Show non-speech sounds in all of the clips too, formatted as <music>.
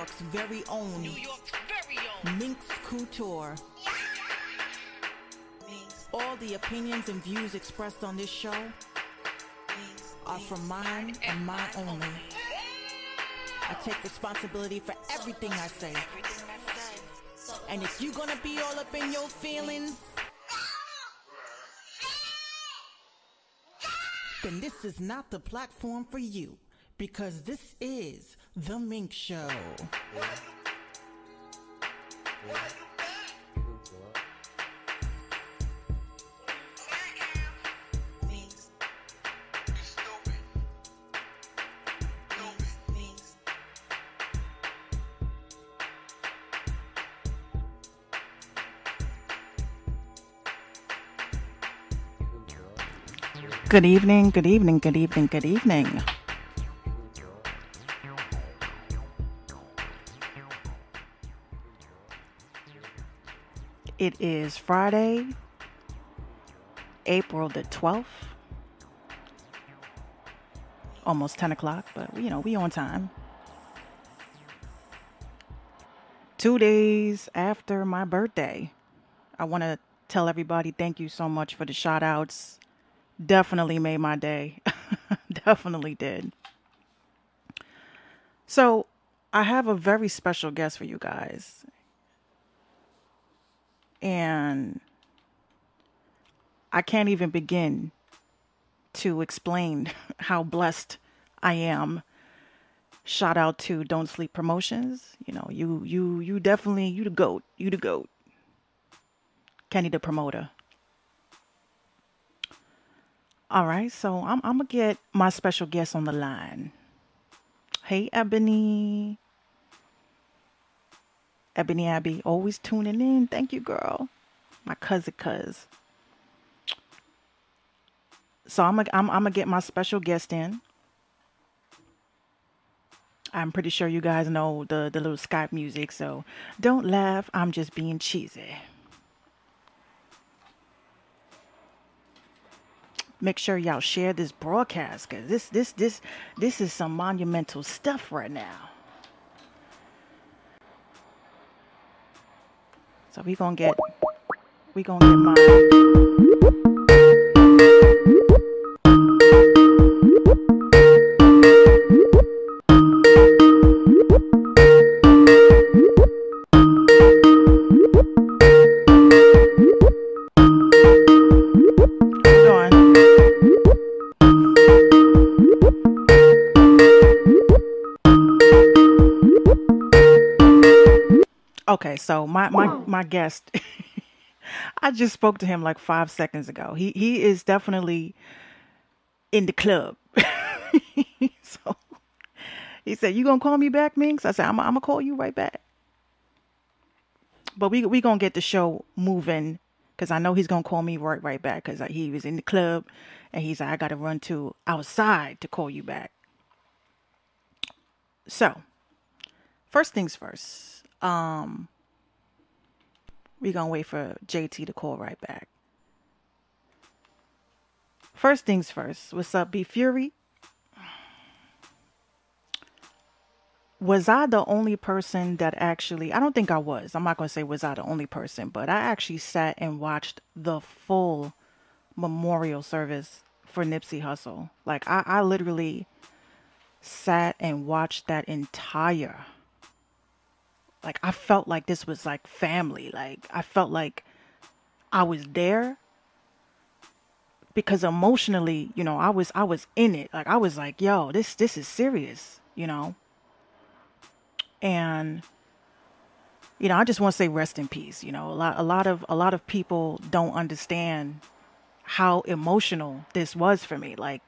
York's very own New York's very own. Minx Couture. All the opinions and views expressed on this show are from mine and mine only. I take responsibility for everything I say. Everything I say. And if you're gonna be all up in your feelings, then this is not the platform for you. Because this is The Minx Show. Good evening, good evening, good evening, good evening. It is Friday, April the 12th. Almost 10 o'clock, but you know, we on time. Two days after my birthday. I want to tell everybody thank you so much for the shout outs definitely made my day. <laughs> definitely did. So, I have a very special guest for you guys. And I can't even begin to explain <laughs> how blessed I am. Shout out to Don't Sleep Promotions. You know, you you you definitely you the goat. You the goat. Kenny the promoter. All right, so I'm I'm gonna get my special guest on the line. Hey, Ebony. Ebony Abby, always tuning in. Thank you, girl. My cousin, cuz. So I'm gonna I'm, I'm get my special guest in. I'm pretty sure you guys know the the little Skype music, so don't laugh. I'm just being cheesy. make sure y'all share this broadcast because this this this this is some monumental stuff right now so we gonna get we gonna get my so my my my guest, <laughs> I just spoke to him like five seconds ago. He he is definitely in the club. <laughs> so he said, "You gonna call me back, Minx?" I said, "I'm I'm gonna call you right back." But we we gonna get the show moving because I know he's gonna call me right right back because he was in the club and he's like, "I gotta run to outside to call you back." So first things first. Um, we gonna wait for JT to call right back. First things first. What's up, B Fury? Was I the only person that actually? I don't think I was. I'm not gonna say was I the only person, but I actually sat and watched the full memorial service for Nipsey Hussle. Like I, I literally sat and watched that entire like I felt like this was like family. Like I felt like I was there because emotionally, you know, I was I was in it. Like I was like, yo, this this is serious, you know. And you know, I just want to say rest in peace, you know. A lot a lot of a lot of people don't understand how emotional this was for me. Like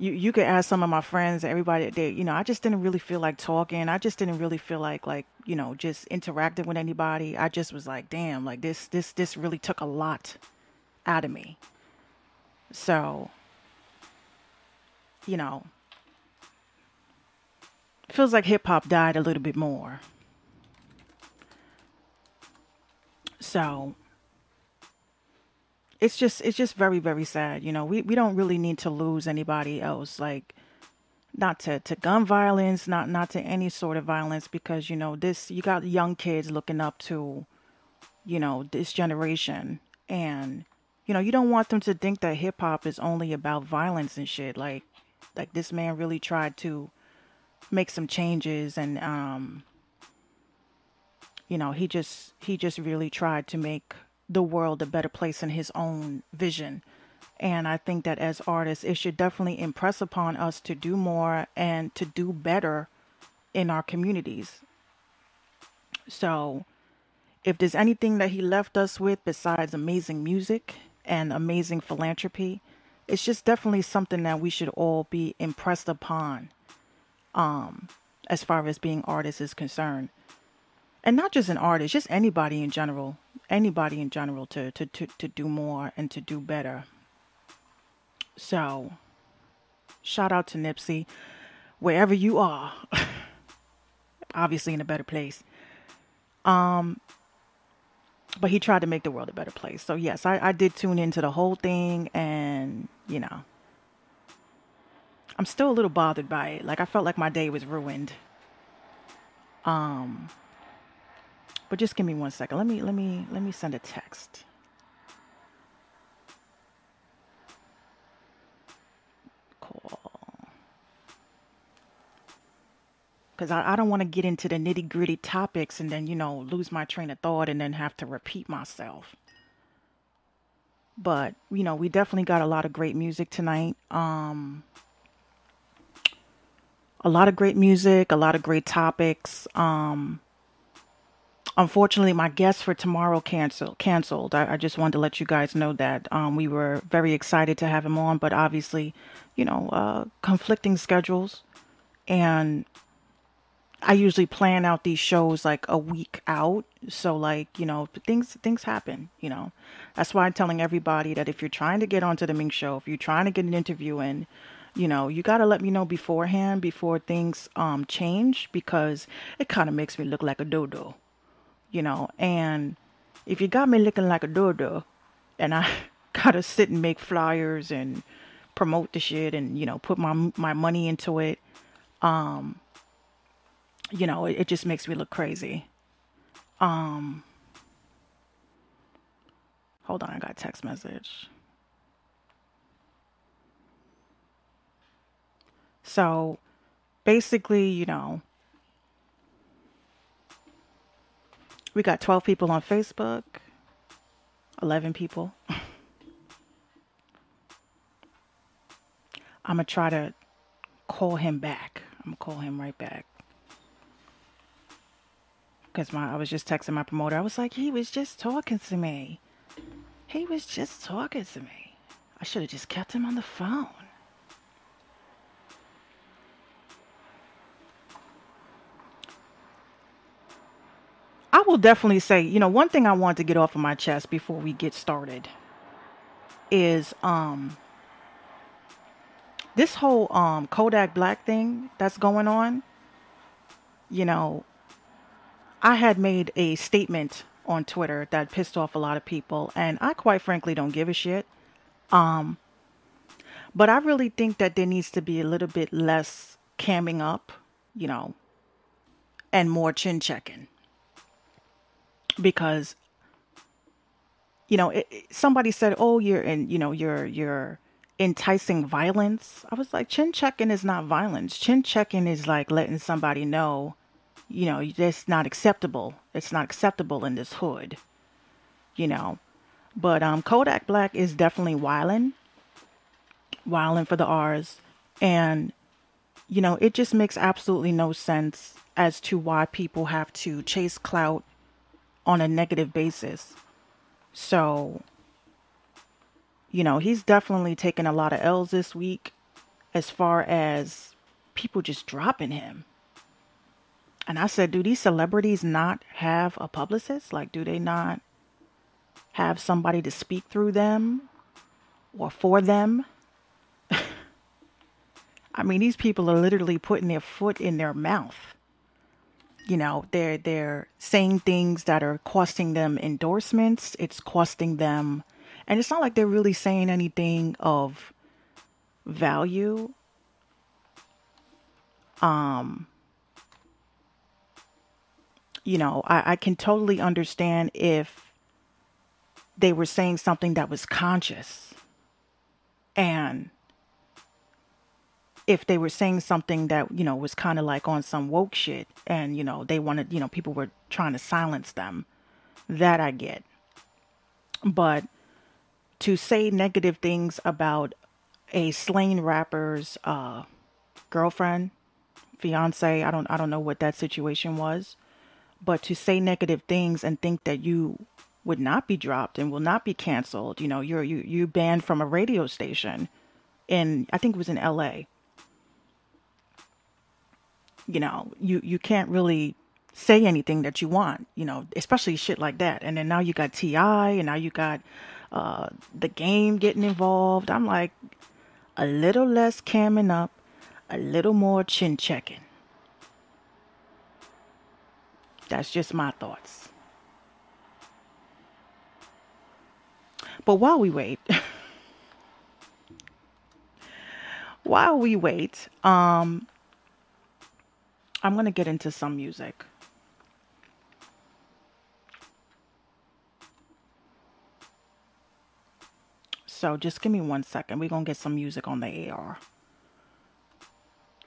you you could ask some of my friends, everybody they you know, I just didn't really feel like talking. I just didn't really feel like like, you know, just interacting with anybody. I just was like, damn, like this this this really took a lot out of me. So, you know, feels like hip hop died a little bit more. So, it's just it's just very very sad you know we we don't really need to lose anybody else like not to, to gun violence, not not to any sort of violence, because you know this you got young kids looking up to, you know, this generation, and you know you don't want them to think that hip hop is only about violence and shit. Like, like this man really tried to make some changes, and um, you know he just he just really tried to make the world a better place in his own vision and I think that as artists, it should definitely impress upon us to do more and to do better in our communities. So, if there's anything that he left us with besides amazing music and amazing philanthropy, it's just definitely something that we should all be impressed upon um, as far as being artists is concerned. And not just an artist, just anybody in general, anybody in general to, to, to, to do more and to do better. So, shout out to Nipsey, wherever you are. <laughs> Obviously, in a better place. Um, but he tried to make the world a better place. So yes, I, I did tune into the whole thing, and you know, I'm still a little bothered by it. Like I felt like my day was ruined. Um, but just give me one second. Let me let me let me send a text. because I, I don't want to get into the nitty gritty topics and then, you know, lose my train of thought and then have to repeat myself. But, you know, we definitely got a lot of great music tonight. Um, a lot of great music, a lot of great topics. Um, unfortunately, my guest for tomorrow canceled. Canceled. I, I, just wanted to let you guys know that um, we were very excited to have him on, but obviously, you know, uh, conflicting schedules, and I usually plan out these shows like a week out. So like, you know, things things happen, you know. That's why I'm telling everybody that if you're trying to get onto the Minx show, if you're trying to get an interview in, you know, you got to let me know beforehand before things um change because it kind of makes me look like a dodo. You know, and if you got me looking like a dodo and I <laughs> got to sit and make flyers and promote the shit and, you know, put my my money into it, um you know, it, it just makes me look crazy. Um, hold on, I got a text message. So basically, you know, we got 12 people on Facebook, 11 people. I'm going to try to call him back. I'm going to call him right back because my I was just texting my promoter. I was like, he was just talking to me. He was just talking to me. I should have just kept him on the phone. I will definitely say, you know, one thing I want to get off of my chest before we get started is um this whole um Kodak Black thing that's going on. You know, I had made a statement on Twitter that pissed off a lot of people, and I quite frankly don't give a shit. Um, but I really think that there needs to be a little bit less camming up, you know, and more chin checking. Because, you know, it, it, somebody said, "Oh, you're in, you know, you're you're enticing violence." I was like, chin checking is not violence. Chin checking is like letting somebody know you know, that's not acceptable. It's not acceptable in this hood, you know. But um, Kodak Black is definitely wilding, wilding for the R's, and you know, it just makes absolutely no sense as to why people have to chase clout on a negative basis. So, you know, he's definitely taken a lot of L's this week as far as people just dropping him. And I said, do these celebrities not have a publicist? Like, do they not have somebody to speak through them or for them? <laughs> I mean, these people are literally putting their foot in their mouth. You know, they're they're saying things that are costing them endorsements. It's costing them, and it's not like they're really saying anything of value Um, you know, I, I can totally understand if they were saying something that was conscious and if they were saying something that you know was kind of like on some woke shit and you know they wanted you know people were trying to silence them that i get. But to say negative things about a slain rapper's uh, girlfriend fiance i don't i don't know what that situation was but to say negative things and think that you would not be dropped and will not be canceled you know you're you you banned from a radio station in i think it was in la you know you you can't really say anything that you want you know especially shit like that. And then now you got ti and now you got uh the game getting involved. I'm like a little less camming up a little more chin checking. That's just my thoughts. But while we wait <laughs> while we wait um i'm gonna get into some music. So just give me one second. We're gonna get some music on the ar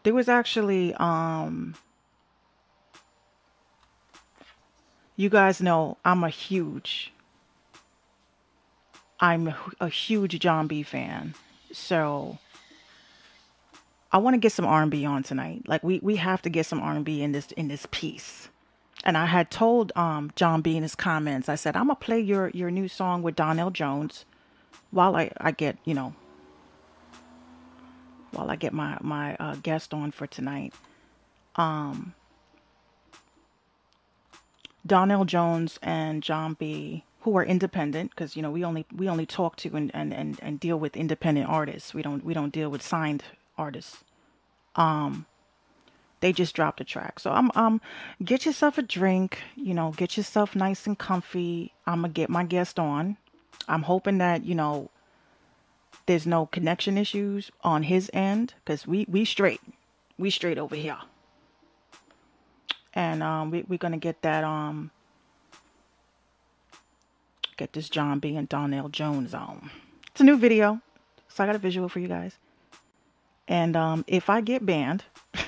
there was actually um you guys know i'm a huge i'm a huge Jon B fan. So I want to get some R&B on tonight. Like we we have to get some R&B in this in this piece. And I had told um, Jon B in his comments, I said, I'm gonna play your your new song with Donell Jones while I, I get, you know, while I get my my uh, guest on for tonight. Um Donell Jones and Jon B who are independent because you know we only we only talk to and, and, and, and deal with independent artists. We don't we don't deal with signed artists. Um they just dropped a track. So I'm um get yourself a drink, you know, get yourself nice and comfy. I'm gonna get my guest on. I'm hoping that, you know, there's no connection issues on his end because we we straight. We straight over here. And um we we're gonna get that um get this Jon B and Donell Jones on. It's a new video. So I got a visual for you guys. And um, if I get banned, <laughs>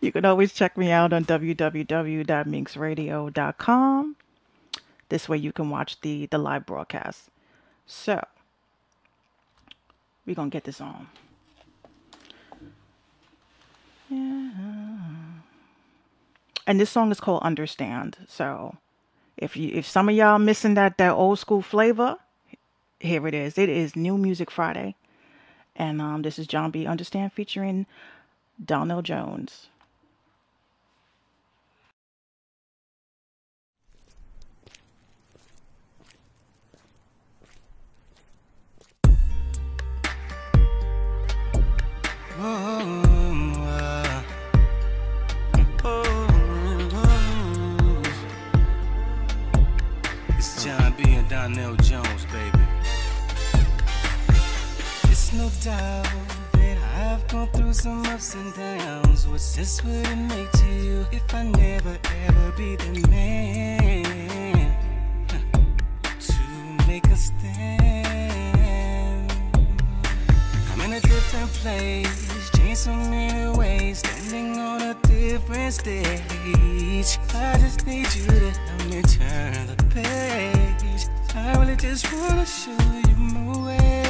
you can always check me out on www.minxradio.com. This way you can watch the, the live broadcast. So, we're going to get this on. Yeah. And this song is called Understand. So, if you if some of y'all missing that that old school flavor, here it is. It is New Music Friday. And um, this is Jon B. Understand featuring Donell Jones. It's Jon B. and Donnell Jones, No doubt that I've gone through some ups and downs. What's this would it make to you if I never ever be the man to make a stand? I'm in a different place, changed so many ways, standing on a different stage. I just need you to help me turn the page. I really just wanna show you my way.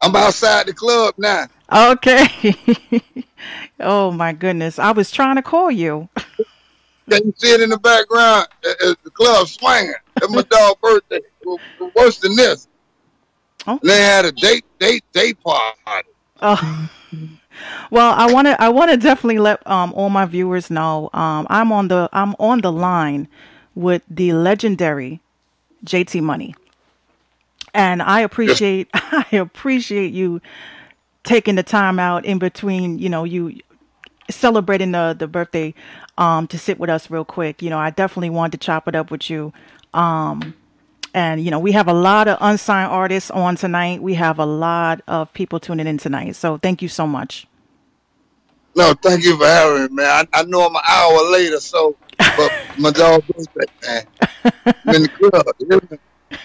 I'm outside the club now. Okay. <laughs> oh my goodness. I was trying to call you. Can you see it in the background? It's the club swinging. It's my dog's birthday. Worse than this. Oh. They had a date, date, date party. Oh, <laughs> Well, I want to I want to definitely let um all my viewers know um I'm on the I'm on the line with the legendary JT Money. And I appreciate <laughs> I appreciate you taking the time out in between, you know, you celebrating the the birthday um to sit with us real quick. You know, I definitely wanted to chop it up with you. Um and you know, we have a lot of unsigned artists on tonight. We have a lot of people tuning in tonight. So thank you so much. No, thank you for having me, man. I, I know I'm an hour later, so but my <laughs> dog birthday, man. In the club. You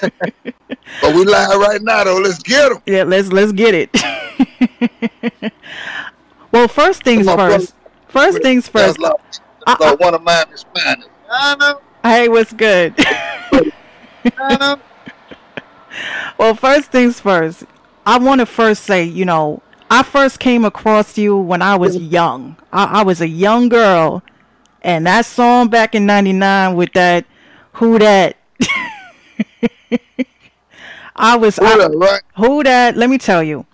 hear me? but we live right now though. Let's get them. Yeah, let's let's get it. <laughs> well, first things Come on, first. First things first. Like, uh, that's like uh, one of Miami's finest. I uh-huh. know. Hey, what's good? <laughs> Well, first things first. I want to first say, you know, I first came across you when I was young. I, I was a young girl, and that song back in '99 with that "Who That." I was Hold I, right? who that. Let me tell you.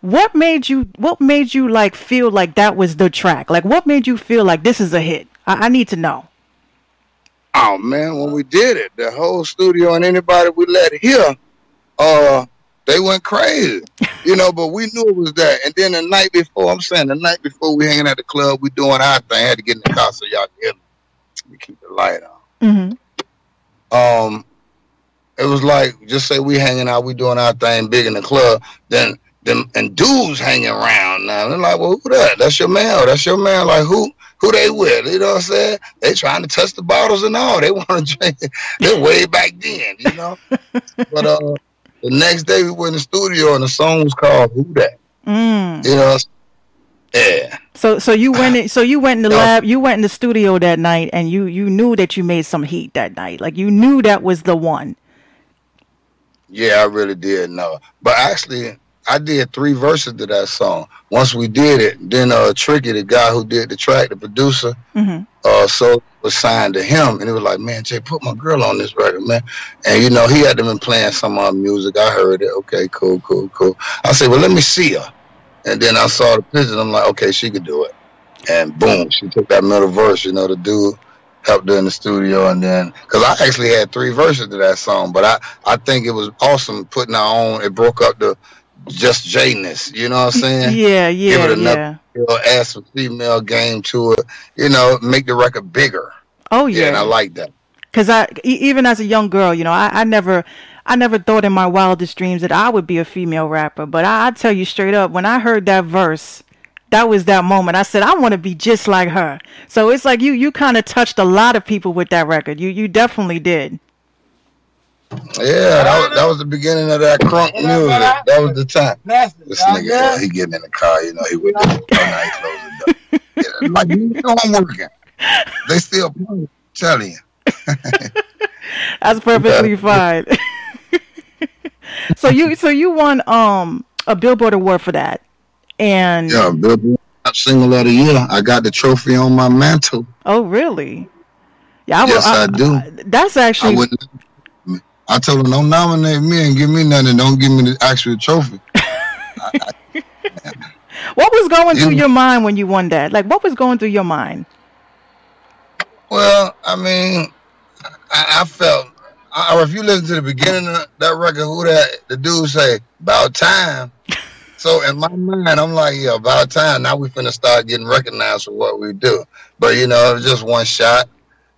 What made you? What made you like feel like that was the track? Like, what made you feel like this is a hit? I, I need to know. Oh man, when we did it, the whole studio and anybody we let hear, uh, they went crazy, you know. But we knew it was that. And then the night before, I'm saying the night before, we hanging at the club, we doing our thing. had to get in the car so y'all can hear me. We keep the light on. Mm-hmm. Um, it was like just say we hanging out, we doing our thing big in the club. Then them and dudes hanging around now. They're like, well, who that? That's your man. That's your man. Like who? Who they with? You know what I'm saying? They trying to touch the bottles and all. They <laughs> want to drink. They're way back then, you know. <laughs> but uh, the next day we went in the studio and the song was called "Who That." Mm. You know. Yeah. So so you went in, so you went in the <laughs> lab, you went in the studio that night and you you knew that you made some heat that night. Like you knew that was the one. Yeah, I really did know. But actually, I did three verses to that song. Once we did it, then uh, Tricky, the guy who did the track, the producer, Mhm. uh, Sole was signed to him, and he was like, "Man, Jay, put my girl on this record, man." And you know, he had to been playing some of her music. I heard it. Okay, cool, cool, cool. I said, "Well, let me see her." And then I saw the picture. and I'm like, "Okay, she could do it." And boom, she took that middle verse. You know, the dude helped her in the studio, and then because I actually had three verses to that song, but I I think it was awesome putting our own. It broke up the just Jayness. You know what I'm saying? Yeah, <laughs> yeah, Give it another- yeah. Add some female game to it. You know, make the record bigger. Oh Yeah, and I like that. Cuz I even as a young girl, you know, I, I never I never thought in my wildest dreams that I would be a female rapper, but I, I tell you straight up, when I heard that verse, that was that moment. I said I want to be just like her. So it's like you you kind of touched a lot of people with that record. You you definitely did. Yeah, that was, that was the beginning of that crunk music. That was the time. This nigga, yeah, he getting in the car, you know, he went to the <laughs> he closed the door. Yeah, like, you know I'm working. They still playing. Telling you. <laughs> That's perfectly <laughs> fine. so you so you won um a Billboard award for that. And Yeah, Billboard single of the year. I got the trophy on my mantle. oh really? Yeah, I, Yes, uh, I do. Uh, that's I actually wouldn't. I told him, don't nominate me and give me nothing. Don't give me the actual trophy. <laughs> what was going through You- your mind when you won that? Like what was going through your mind? Well, I mean, I, I felt. I, if you listen to the beginning of that record, who that the dude say about time. <laughs> So in my mind, I'm like, yeah, about time. Now we finna start getting recognized for what we do. But you know, it was just one shot.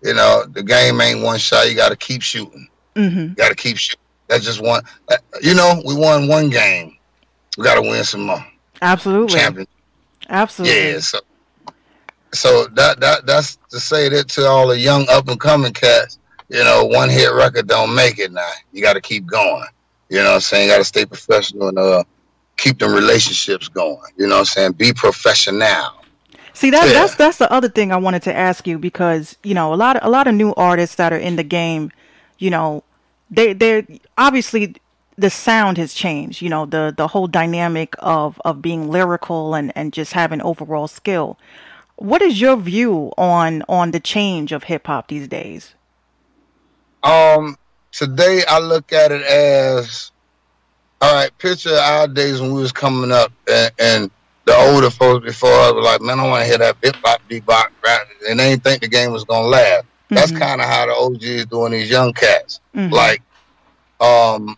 You know, the game ain't one shot. You got to keep shooting. Mhm. You got to keep shooting. That's just one. uh, You know, we won one game. We got to win some more. Absolutely. Champion. Absolutely. Yeah, so so that that that's to say that to all the young up and coming cats, you know, one hit record don't make it now. You gotta keep going. You know what I'm saying? You gotta stay professional and uh keep them relationships going. You know what I'm saying? Be professional. See that Yeah. that's that's the other thing I wanted to ask you because you know a lot of a lot of new artists that are in the game, you know, they they're obviously the sound has changed. You know the the whole dynamic of of being lyrical and and just having overall skill. What is your view on on the change of hip hop these days? Um today I look at it as all right, picture our days when we was coming up and, and the older folks before us were like, man, I want to hear that bip bop bebop rap, and they didn't think the game was gonna last. That's Mhm. kind of how the OG is doing these young cats. Mhm. Like, um,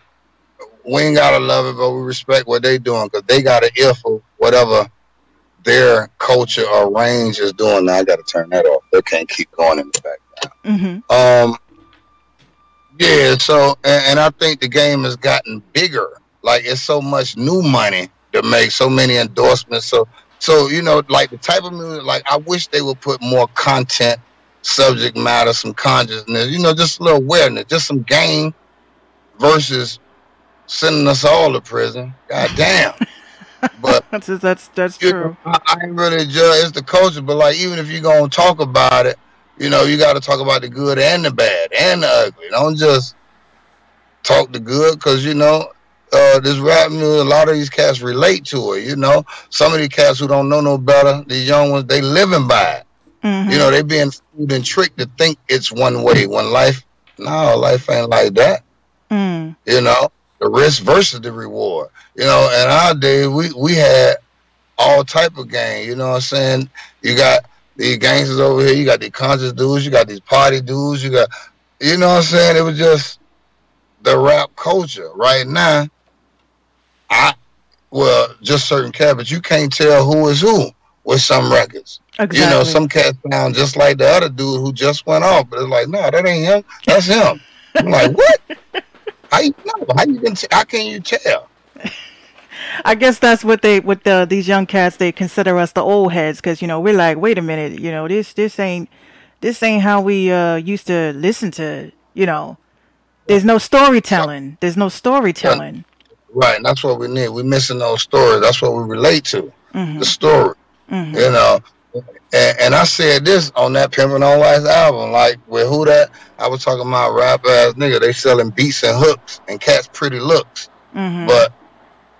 we ain't gotta love it, but we respect what they doing because they got an ear for whatever their culture or range is doing. Now I gotta turn that off. They can't keep going in the background. Mhm. Um, yeah. So, and, and I think the game has gotten bigger. Like it's so much new money to make, so many endorsements. So, so you know, like the type of music. Like I wish they would put more content, subject matter, some consciousness. You know, just a little awareness, just some game versus sending us all to prison. God damn. <laughs> but That's that's that's true. know, I, I ain't really judge it's the culture, but like even if you're gonna talk about it, you know, you got to talk about the good and the bad and the ugly. Don't just talk the good, because you know, uh, this rap music, a lot of these cats relate to it. You know, some of these cats who don't know no better, these young ones, they living by it. Mhm. You know, they being fooled and tricked to think it's one way. When life, no, life ain't like that Mm. you know the risk versus the reward you know in our day we we had all type of game you know what i'm saying you got these gangsters over here you got these conscious dudes you got these party dudes you got you know what i'm saying it was just the rap culture right now i well just certain cats but you can't tell who is who with some records Exactly. you know some cats sound just like the other dude who just went off but it's like no that ain't him that's him i'm like what <laughs> how you know? How you can? T- how can you tell? I guess that's what they what the these young cats they consider us the old heads because you know we're like wait a minute you know this this ain't this ain't how we uh used to listen to you know there's no storytelling there's no storytelling Right, and that's what we need. We're missing those stories. That's what we relate to. Mhm. The story, Mhm. you know. And, and I said this on that Pimpin' on Wax album, like with who that I was talking about rap ass nigga. They selling beats and hooks and cats pretty looks, Mhm. but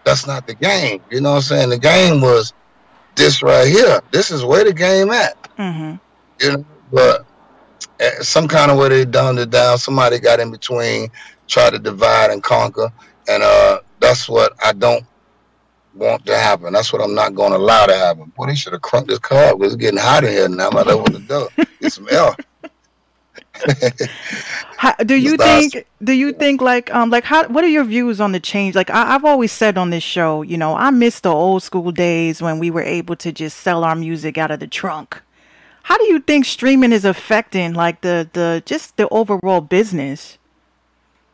that's not the game. You know what I'm saying? The game was this right here. This is where the game at. Mhm. you know, but uh, some kind of way they dumbed it down. Somebody got in between, tried to divide and conquer, and uh, that's what I don't want to happen. That's what I'm not going to allow to happen. Boy, they should have crunked this car up. It's getting hot in here now. I'm about to open the door. Get some air. <laughs> How, do you think? Do you think like um like how? What are your views on the change? Like I, I've always said on this show, you know, I miss the old school days when we were able to just sell our music out of the trunk. How do you think streaming is affecting like the the just the overall business?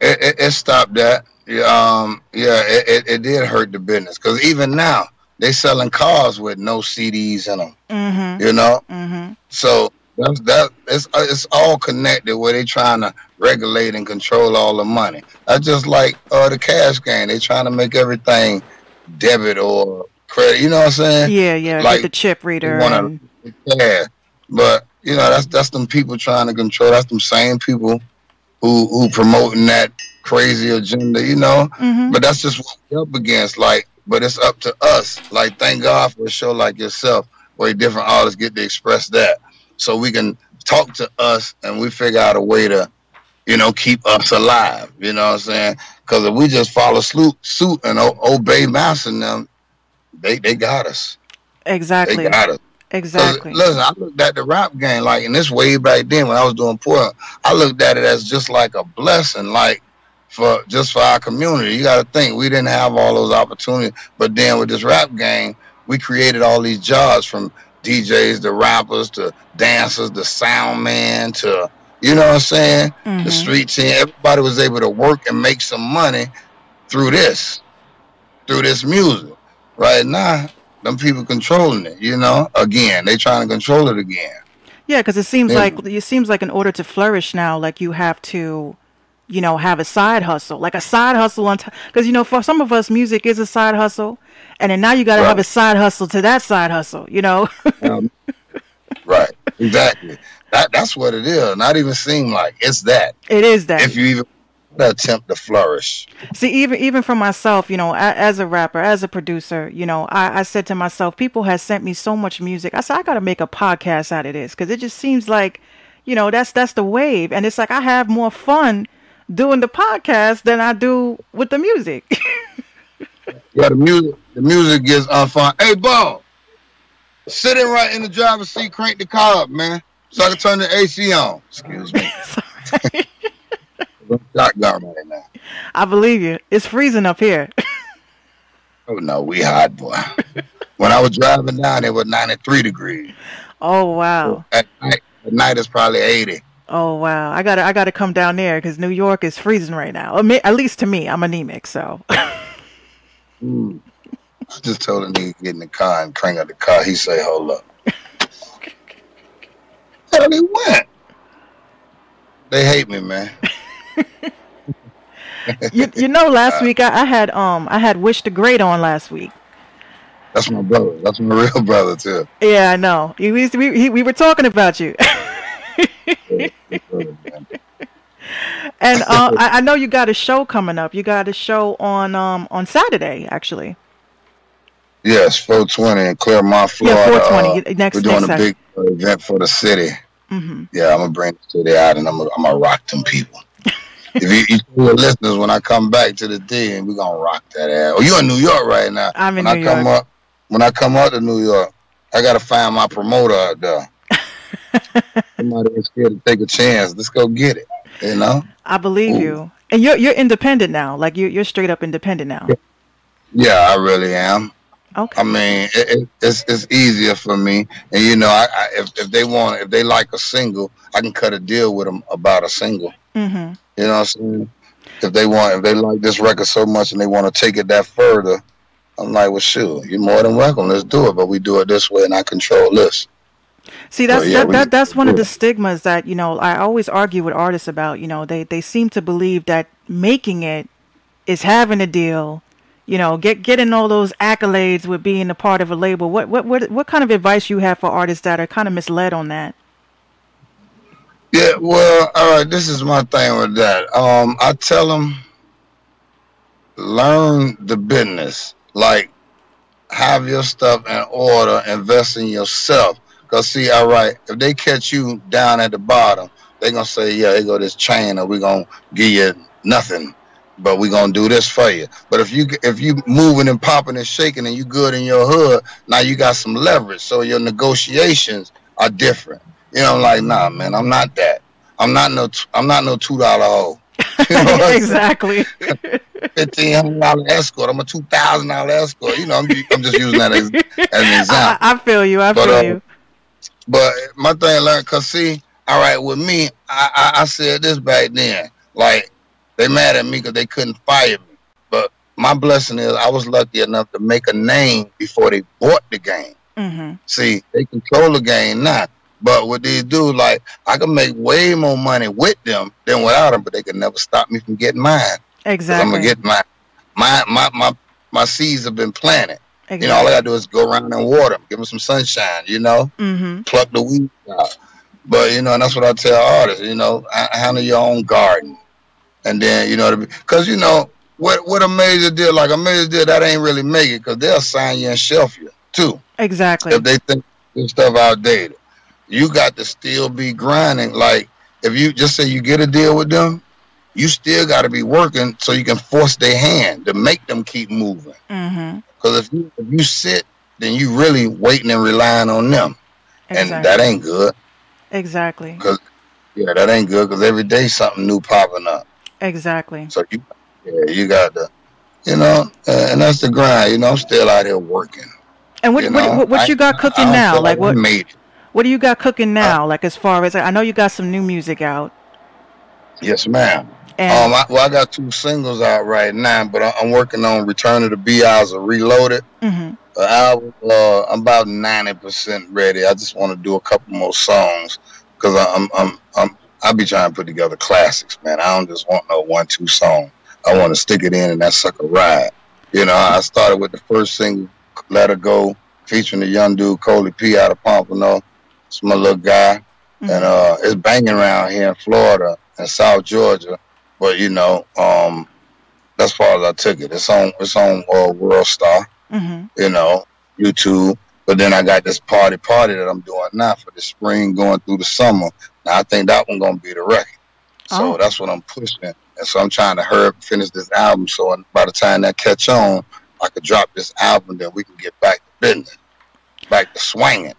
It, it, it stopped that. Yeah, um, yeah, it, it, it did hurt the business because even now they selling cars with no CDs in them. Mm-hmm. You know, Mm-hmm. So that's that it's uh, it's all connected where they trying to regulate and control all the money. I just like uh, the cash game. They trying to make everything debit or credit. You know what I'm saying? Yeah, yeah. Like, the chip reader. wanna- and- Yeah. But you know that's that's them people trying to control. That's them same people who who promoting that crazy agenda. You know. Mhm. But that's just what we're up against. Like, but it's up to us. Like, thank God for a show like yourself, where different artists get to express that, so we can talk to us and we figure out a way to, you know, keep us alive. You know what I'm saying? Because if we just follow suit, and obey master and them, they they got us. Exactly. They got us. Exactly. Listen, I looked at the rap game like, and this way back then when I was doing poor, I looked at it as just like a blessing, like for just for our community. You got to think we didn't have all those opportunities, but then with this rap game, we created all these jobs from DJs to rappers to dancers to sound man to you know what I'm saying, the Mhm. street team. Everybody was able to work and make some money through this, through this music. Right now, them people controlling it. You know, again, they trying to control it again. Yeah, because it seems Yeah. like it seems like in order to flourish now, like you have to, you know, have a side hustle, like a side hustle on top. Because you know, for some of us, music is a side hustle, and then now you got to have a side hustle to that side hustle. You know. Um, <laughs> right, exactly. That that's what it is. Not even seem like it's that. it is that. If you even attempt to flourish, See, even even for myself, you know, a, as a rapper, as a producer, you know, I, I said to myself, people have sent me so much music. I said, I got to make a podcast out of this because it just seems like, you know, that's that's the wave, and it's like I have more fun doing the podcast than I do with the music. <laughs> yeah, the music, the music gets uh, unfun. Hey, ball, Sitting right in the driver's seat, crank the car up, man, so I can turn the AC on. Excuse me. <laughs> Sorry. Shotgun right now. I believe you. It's freezing up here. <laughs> Oh no, we hot boy. when I was driving down, it was 93 degrees. Oh wow. At night, at night it's probably 80. Oh wow. I gotta I gotta come down there because New York is freezing right now. At least to me, I'm anemic, so. Mm. I just told him to get in the car and crank up the car. He say, hold up. <laughs> Tell me what? They hate me, man. You, you know, last week I, I had um I had Wish the Great on last week. That's my brother. That's my <laughs> real brother too. Yeah, I know. We we we, he- we were talking about you, <laughs> and uh, <laughs> I, I know you got a show coming up. You got a show on um on Saturday actually. Yes, 420 in Clermont, Florida. Yeah, 420. Uh, Next we're doing next a big uh, event for the city. hmm Yeah, I'm gonna bring the city out and I'm gonna, I'm gonna rock them people. If you, you see the listeners, when I come back to the D, and we're gonna rock that ass. Oh, you're in New York right now? I'm in when New I come York. up, when I come out to New York, I gotta find my promoter out there. <laughs> Somebody that's scared to take a chance. Let's go get it. You know? I believe Ooh. you. And you're you're independent now. Like you you're straight up independent now. Yeah, I really am. Okay. I mean, it, it, it's it's easier for me, and you know, I, I if if they want, if they like a single, I can cut a deal with them about a single. Hmm You know what I'm saying? If they want, if they like this record so much and they want to take it that further, I'm like, well, sure, you're more than welcome. Let's do it, but we do it this way, and I control this. See, that's yeah, that, that that's one of the stigmas that you know I always argue with artists about. You know, they they seem to believe that making it is having a deal. You know, get getting all those accolades with being a part of a label. What what what what kind of advice you have for artists that are kind of misled on that? Yeah, well, all right. This is my thing with that. Um, I tell them learn the business. Like, have your stuff in order. Invest in yourself. Cause see, all right, if they catch you down at the bottom, they gonna say, yeah, they go this chain, or we gonna give you nothing, but we gonna do this for you. But if you if you moving and popping and shaking and you good in your hood, now you got some leverage. So your negotiations are different. You know, like, nah, man, I'm not that. I'm not no, t- I'm not no two dollar hoe. <laughs> You know what I'm saying? exactly. Fifteen hundred dollar escort. I'm a two thousand dollar escort. You know, I'm, I'm just using that as, as an <laughs> example. I feel you. I But, feel uh, you. But my thing learned, cause see, all right, with me, I, I, I said this back then. Like they mad at me because they couldn't fire me. But my blessing is I was lucky enough to make a name before they bought the game. hmm See, they control the game now. But what they do, like I can make way more money with them than without them, but they can never stop me from getting mine. Exactly. I'm gonna get my my my my my seeds have been planted. exactly. You know, all I gotta do is go around and water them, give them some sunshine. You know, hmm pluck the weeds out. But you know, and that's what I tell artists. You know, handle your own garden, and then you know, because you know what what a major deal like a major deal that ain't really make it because they'll sign you and shelf you too Exactly. if they think this stuff outdated. You got to still be grinding. Like if you just say you get a deal with them, you still got to be working so you can force their hand to make them keep moving. Because if you if you sit, then you really waiting and relying on them, and that ain't good. Exactly. Because Yeah, that ain't good because every day something new popping up. Exactly. So you, yeah, you got to, you know, uh, and that's the grind. You know, I'm still out here working. And what you what, know? what, what you got cooking now? Like I what made it. What do you got cooking now? like as far as I know you got some new music out. Yes, ma'am. And Um, I, well, I got two singles out right now, but I, I'm working on Return of the B.I.'s or Reloaded. mhm. The album, uh, I'm about 90% ready. I just want to do a couple more songs because I'm, I'm, I'm, I be trying to put together classics, man. I don't just want no one, two song. I want to stick it in and that sucker ride. You know, I started with the first single, Let Her Go, featuring the young dude, Coley P out of Pompano. It's my little guy. Mhm. And, uh, it's banging around here in Florida and South Georgia. But, you know, um, that's far as I took it. It's on, it's on, uh, World Star Mhm. you know, YouTube. But then I got this party party that I'm doing now for the spring going through the summer. Now I think that one gonna be the record. So Oh. that's what I'm pushing. And so I'm trying to hurry up finish this album so by the time that catch on, I could drop this album, then we can get back to business. back to swinging.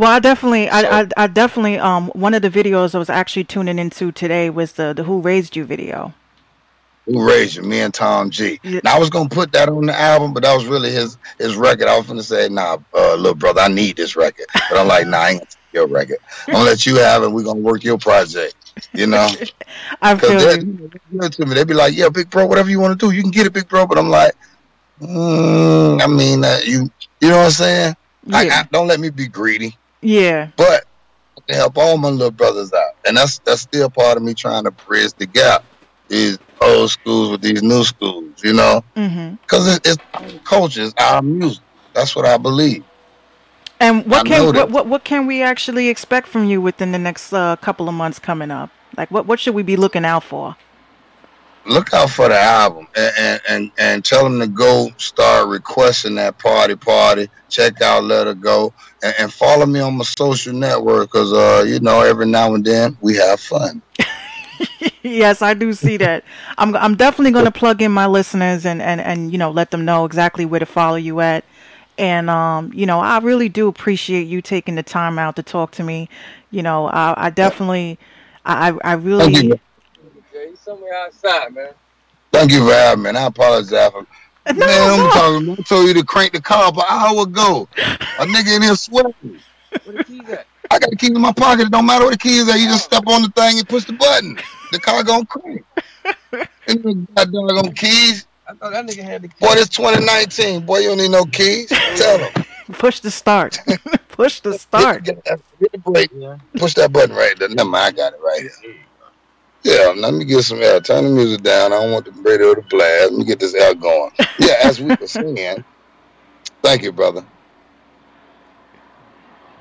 Well, I definitely, I, I, I definitely, um, one of the videos I was actually tuning into today was the the Who Raised You video. Who raised you? Me and Tom G. Yeah. Now I was gonna put that on the album, but that was really his his record. I was gonna say, nah, uh, little brother, I need this record. But I'm like, nah, I ain't your record. I'm gonna let you have it. We're gonna work your project. You know, <laughs> I feel good to me. They'd be like, yeah, big bro, whatever you want to do, you can get it, big bro. But I'm like, mm, I mean, uh, you you know what I'm saying? I, I, don't let me be greedy, Yeah, but I can help all my little brothers out, and that's that's still part of me trying to bridge the gap. These old schools with these new schools, you know. hmm Because it, it's our culture, it's our music. That's what I believe. And what I can what, what what can we actually expect from you within the next uh, couple of months coming up? Like, what what should we be looking out for? Look out for the album and, and, and, and tell them to go start requesting that party party. Check out Let Her Go and, and follow me on my social network because, uh, you know, every now and then we have fun. <laughs> yes, I do see that. I'm I'm definitely going to plug in my listeners and, and and you know let them know exactly where to follow you at. And um, you know, I really do appreciate you taking the time out to talk to me. You know, I, I definitely, I I really. You. He's somewhere outside, man. Thank you for having me. I apologize for. No, Man, I'm no. talking. I told you to crank the car up an hour ago. A nigga in here sweating. Where the keys at? I got the keys in my pocket. It don't matter where the keys are. You just oh. step on the thing and push the button. The car gonna crank. <laughs> And the goddamn on keys. I thought that nigga had the keys. Boy, this 2019. Boy, you don't need no keys. Tell them. <laughs> Push the start. <laughs> Push the start. Get, that- hit the brake. Yeah. Push that button right there. Never mind. I got it right here. Yeah, let me get some air. Turn the music down. I don't want the radio to blast. Let me get this air going. Yeah, as we were saying. Thank you, brother.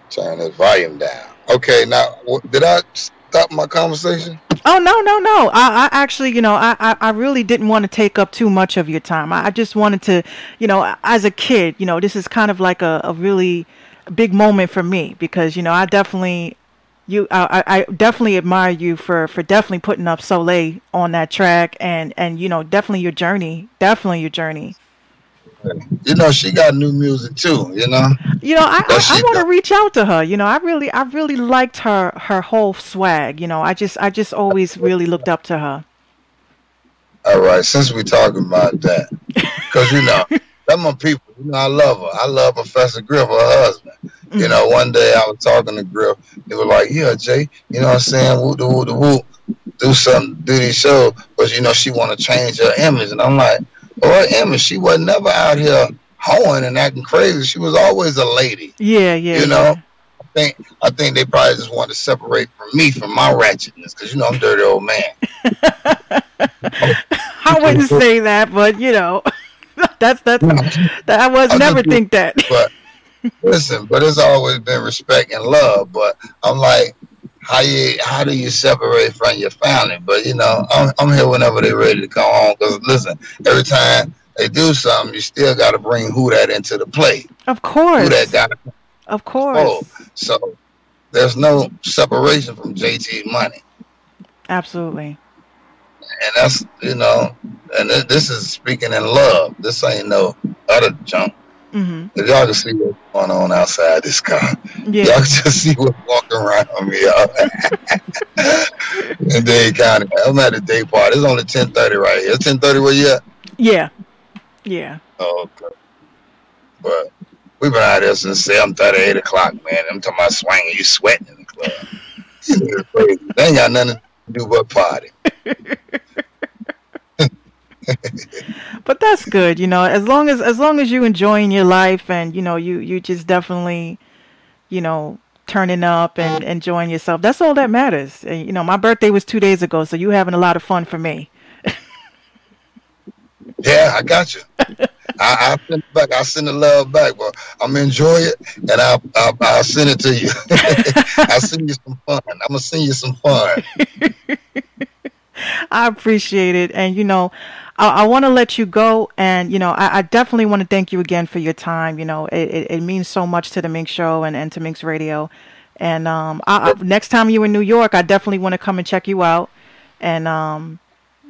Turn this volume down. Okay, now, did I stop my conversation? Oh no no no! I, I actually, you know, I, I, I really didn't want to take up too much of your time. I, I just wanted to, you know, as a kid, you know, this is kind of like a, a really big moment for me because you know I definitely, you, I, I I definitely admire you for for definitely putting up Sole on that track and and you know definitely your journey, definitely your journey. You know, she got new music too, you know? You know, I, I, I want to reach out to her. You know, I really, I really liked her, her whole swag. You know, I just, I just always really looked up to her. All right, since we're talking about that, because you know, <laughs> them my people. You know, I love her. I love Professor Griff, her husband. You mm. know, one day I was talking to Griff. He was like, "Yeah, Jay, you know what I'm saying? Woo, woo, woo. Do something, do these shows." But you know, she want to change her image, and I'm like, "Oh, her image. She was never out here hoeing and acting crazy. She was always a lady." Yeah, yeah. You know, I think I think they probably just want to separate from me from my ratchetness because you know I'm a dirty old man. <laughs> I wouldn't say that, but you know, <laughs> that's that's hmm. that I was I never think that. <laughs> but listen, but it's always been respect and love. But I'm like, how you how do you separate from your family? But you know, I'm, I'm here whenever they're ready to come home. Because listen, every time they do something, you still got to bring who that into the play. Of course, Who that guy. of course. oh, so there's no separation from JT money, absolutely. And that's you know, and th- this is speaking in love. This ain't no other junk. hmm y'all can see what's going on outside this car. Yeah, Y'all can just see what's walking around me, y'all. <laughs> in Dade County. I'm at a day party. It's only 1030 right here. 1030 where you at? yeah, yeah. Oh, okay. But we've been out here since 730, 8 o'clock, man. I'm talking about swinging. You sweating in the club. <laughs> They ain't got nothing to do but party. <laughs> But that's good, you know. As long as as long as you enjoying your life and you know you you just definitely, you know, turning up and enjoying yourself. That's all that matters. And, you know, my birthday was two days ago, so you having a lot of fun for me. Yeah, I got you. I, I send it back. I send the love back, but I'm enjoy it, and I'll, I'll, I'll send it to you. <laughs> I'll send you some fun. I'm gonna send you some fun. <laughs> I appreciate it. And, you know, I, I want to let you go. And, you know, I, I definitely want to thank you again for your time. You know, it, it, it means so much to the Minx Show and, and to Minx Radio. And um, I, I, next time you're in New York, I definitely want to come and check you out. And, um,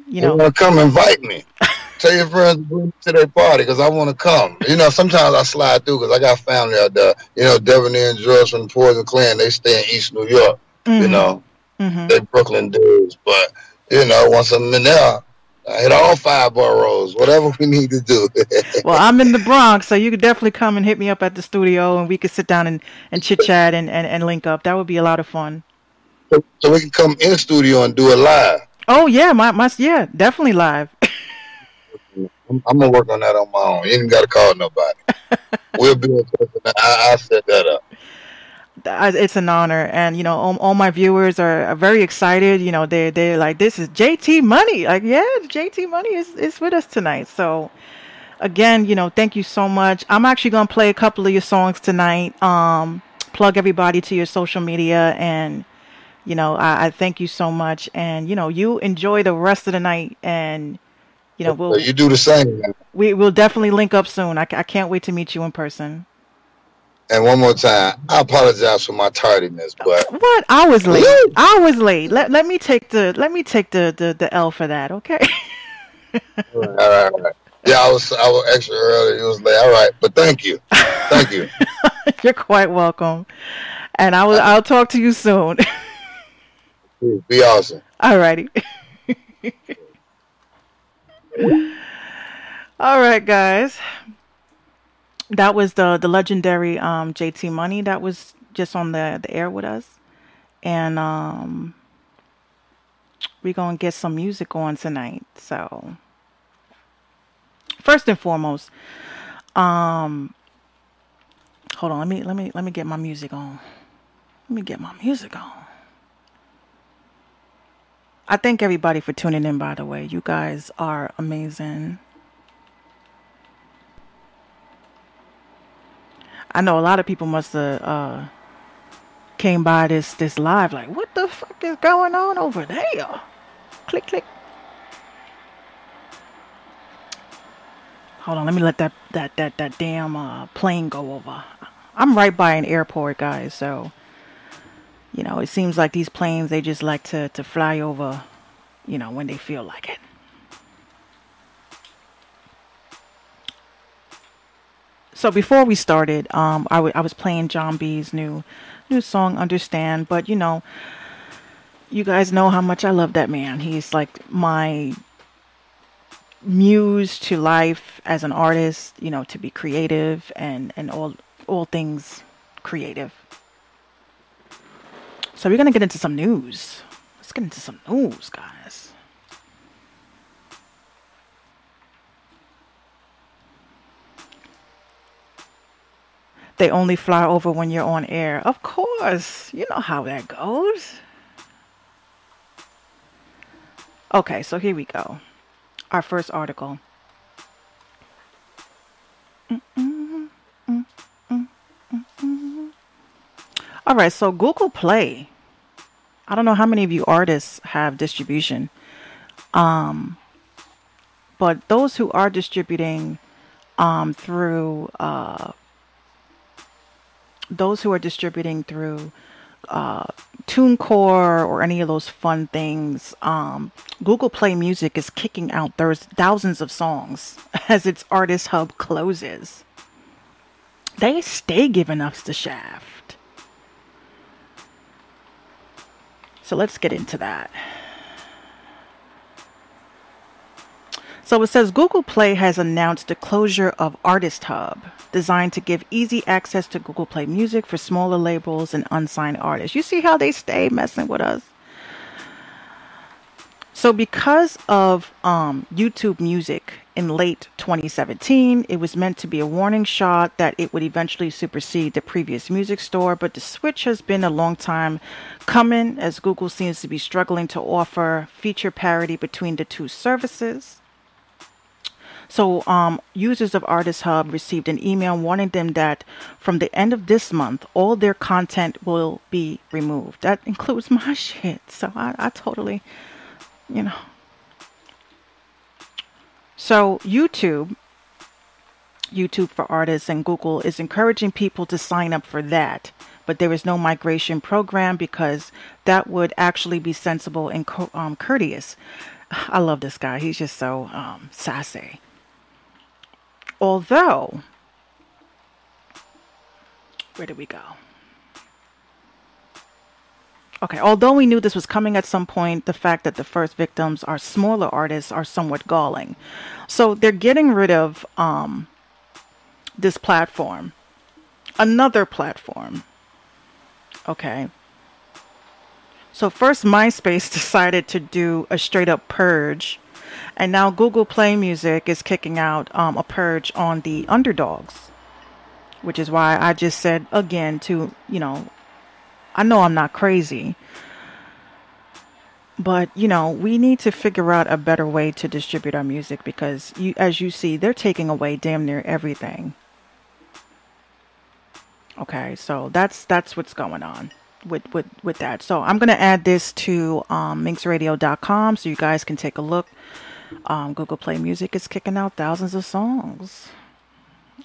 you You know, come invite me? Tell your friends to bring me to their party because I want to come. You know, sometimes I slide through because I got family out there. You know, Debonaire and George from the Poison Clan, they stay in East New York. You know, hmm they Brooklyn dudes. But, you know, once I'm in there, I hit all five boroughs, whatever we need to do. <laughs> Well, I'm in the Bronx, so you could definitely come and hit me up at the studio, and we could sit down and, and chit chat and, and, and link up. That would be a lot of fun. so we can come in studio and do it live. Oh yeah, my my yeah, definitely live. <laughs> I'm, I'm gonna work on that on my own. You ain't got to call nobody. <laughs> we'll be in touch. I, I set that up. It's an honor. And you know all, all my viewers are, are very excited. You know they they're like this is jt money. Like yeah jt money is, is with us tonight. So again you know thank you so much. I'm actually going to play a couple of your songs tonight. Um plug everybody to your social media and you know I, I thank you so much. And you know you enjoy the rest of the night and you know we'll you do the same. we, we'll definitely link up soon. I, I can't wait to meet you in person And one more time, I apologize for my tardiness, but What? I was late. I was late. Let let me take the let me take the the, the L for that, okay? all right, all right, all right. Yeah, I was I was extra early. It was late. All right, but thank you, thank you. <laughs> You're quite welcome. And I will I'll talk to you soon. <laughs> Be awesome. All righty. <laughs> All right, guys. That was the the legendary um JT Money that was just on the the air with us. And um we're to get some music on tonight. So first and foremost, um hold on, let me let me let me get my music on. Let me get my music on. I thank everybody for tuning in, by the way. You guys are amazing. I know a lot of people must have uh, came by this this live like, what the fuck is going on over there? Click click. Hold on, let me let that that that that damn uh, plane go over. I'm right by an airport, guys, so you know it seems like these planes they just like to to fly over, you know, when they feel like it. So before we started, um, I, w- I was playing Jon B's new new song, Understand. But you know, you guys know how much I love that man. He's like my muse to life as an artist. You know, to be creative and and all all things creative. So we're gonna get into some news. Let's get into some news, guys. They only fly over when you're on air. Of course. You know how that goes. Okay, so here we go. Our first article. All right, so Google Play. I don't know how many of you artists have distribution. Um, but those who are distributing um, through uh, those who are distributing through uh, TuneCore or any of those fun things, um, Google Play Music is kicking out there's thousands of songs <laughs> as its artist hub closes. They stay giving us the shaft. So let's get into that. So it says Google Play has announced the closure of Artist Hub, designed to give easy access to Google Play Music for smaller labels and unsigned artists. You see how they stay messing with us? So, because of um, YouTube Music in late 2017, it was meant to be a warning shot that it would eventually supersede the previous music store. But the switch has been a long time coming, as Google seems to be struggling to offer feature parity between the two services. So, um, users of Artist Hub received an email warning them that from the end of this month, all their content will be removed. That includes <laughs> my shit. So, I, I totally, you know. So, YouTube, YouTube for Artists, and Google is encouraging people to sign up for that. But there is no migration program because that would actually be sensible and co- um, courteous. <sighs> I love this guy. He's just so um, sassy. Although, where did we go? Okay, although we knew this was coming at some point, the fact that the first victims are smaller artists are somewhat galling. So they're getting rid of um, this platform, another platform. Okay. So first, MySpace <laughs> decided to do a straight up purge, and now Google Play Music is kicking out um, a purge on the underdogs, which is why I just said again to you know I know I'm not crazy. But, you know, we need to figure out a better way to distribute our music because you as you see, they're taking away damn near everything. Okay, so that's that's what's going on with with with that. So I'm gonna add this to um, minxradio.com so you guys can take a look. Um, Google Play Music is kicking out thousands of songs,